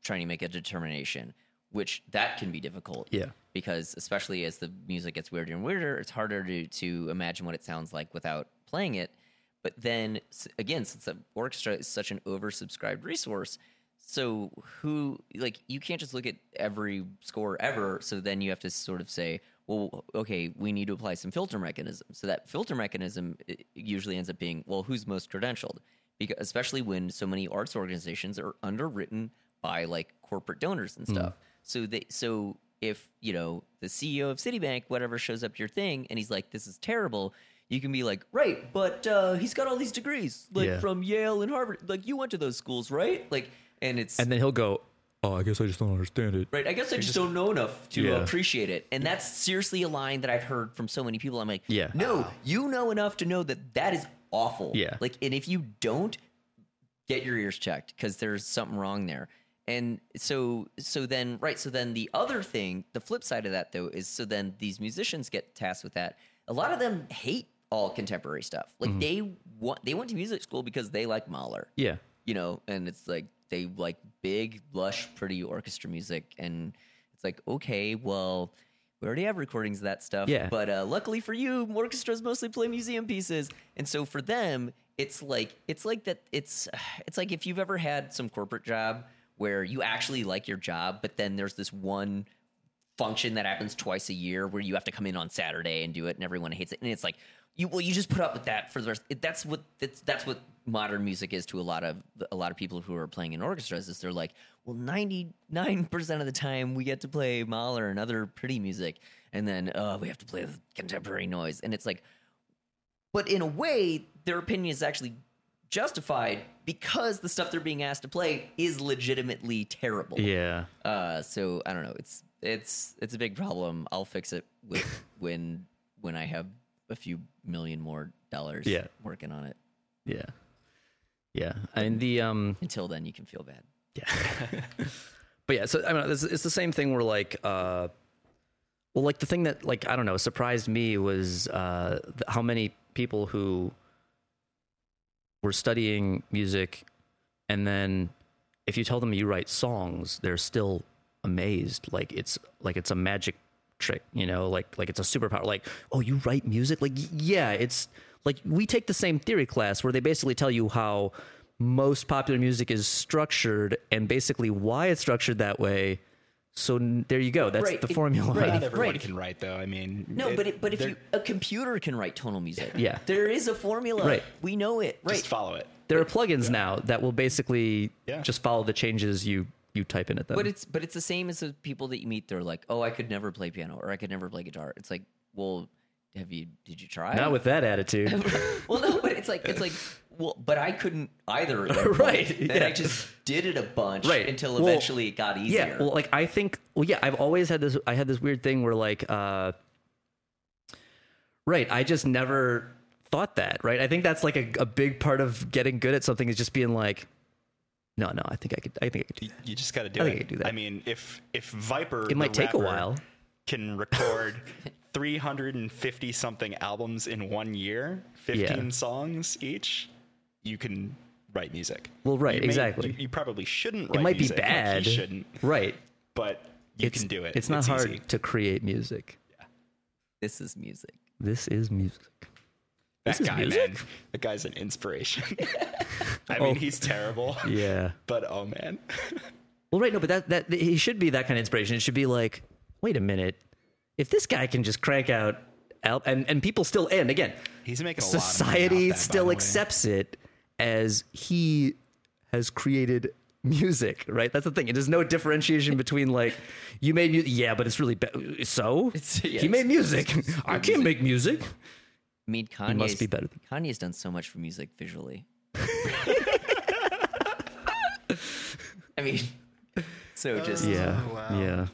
trying to make a determination, which that can be difficult. Yeah. Because especially as the music gets weirder and weirder, it's harder to to imagine what it sounds like without playing it. But then again, since the orchestra is such an oversubscribed resource, so who like you can't just look at every score ever. So then you have to sort of say, well, okay, we need to apply some filter mechanism. So that filter mechanism usually ends up being, well, who's most credentialed? Because especially when so many arts organizations are underwritten by like corporate donors and stuff. So they so if you know the CEO of Citibank, whatever, shows up to your thing and he's like, "This is terrible," you can be like, "Right, but uh, he's got all these degrees, like Yeah. from Yale and Harvard. Like you went to those schools, right? Like, and it's And then he'll go, "Oh, I guess I just don't understand it." right. I guess I just, don't know enough to Yeah. appreciate it, and that's seriously a line that I've heard from so many people. I'm like, Yeah. no, you know enough to know that that is awful. Yeah. like, and if you don't, get your ears checked because there's something wrong there. And so, so then, right. So then, the other thing, the flip side of that, though, is so then these musicians get tasked with that. A lot of them hate all contemporary stuff. Like Mm-hmm. they want, they went to music school because they like Mahler Yeah. you know, and it's like they like big, lush, pretty orchestra music, and it's like, okay, well, we already have recordings of that stuff, Yeah. But uh, luckily for you, orchestras mostly play museum pieces, and so for them, it's like it's like that. It's it's like if you've ever had some corporate job where you actually like your job, but then there's this one function that happens twice a year where you have to come in on Saturday and do it, and everyone hates it. And it's like you well, you just put up with that for the rest. It, that's what that's, that's what modern music is to a lot of a lot of people who are playing in orchestras. Is they're like, well, ninety nine percent of the time we get to play Mahler and other pretty music, and then uh, we have to play the contemporary noise, and it's like, but in a way, their opinion is actually justified because the stuff they're being asked to play is legitimately terrible. Yeah. Uh, so I don't know. It's it's it's a big problem. I'll fix it with (laughs) when when I have a few million more dollars. Yeah. working on it. Yeah. Yeah. And the um Until then, you can feel bad. Yeah. (laughs) but yeah, so I mean, it's, it's the same thing where like, uh, well, like the thing that like I don't know surprised me was uh, how many people who were studying music, and then if you tell them you write songs, they're still amazed. Like it's like it's a magic trick, you know, like like it's a superpower. Like, oh, you write music? Like, yeah, it's like we take the same theory class where they basically tell you how most popular music is structured and basically why it's structured that way. So there you go. That's Right, the it- formula. right, Not if- everybody right. can write though. I mean, No, it- but it, but if they're- you a computer can write tonal music, Yeah. there is a formula. Right. we know it. Right, just follow it. There are plugins now that will basically Yeah. just follow the changes you you type in at them. But it's but it's the same as the people that you meet. They're like, oh, I could never play piano or I could never play guitar. It's like, well, have you? Did you try? not with that attitude. (laughs) well, no, but it's like it's like well, but I couldn't either. at one point. Right, And yeah. I just did it a bunch Right. until Well, eventually it got easier. Yeah, well, like I think, well, yeah, I've always had this. I had this weird thing where, like, uh, right, I just never thought that. Right, I think that's like a, a big part of getting good at something is just being like, no, no, I think I could, I think I could. Do You, you just got to do I it. think I could do that. I mean, if if Viper, It might take a while. can record 350 something albums in one year, 15 Yeah. songs each, you can write music. Well, right, You may- exactly. you, you probably shouldn't. Write It Write might be music. Like, bad, you shouldn't, right? but you it's, can do it. It's not hard easy. to create music. this is music. This is music. That this is guy, music? man. That guy's an inspiration. (laughs) I Oh. mean, he's terrible, (laughs) Yeah. but oh man. Well, right, no, but that that he should be that kind of inspiration. It should be like, wait a minute, if this guy can just crank out, and and people still, and again, He's making a lot of money society that, still the way. accepts it as he has created music, right? That's the thing. There's no differentiation (laughs) between like you made music, yeah, but it's really bad. So It's- yeah, he made music. (laughs) I can't make music. I mean, Kanye's, must be better than- Kanye's done so much for music visually. (laughs) I mean, so just Yeah, wow. yeah.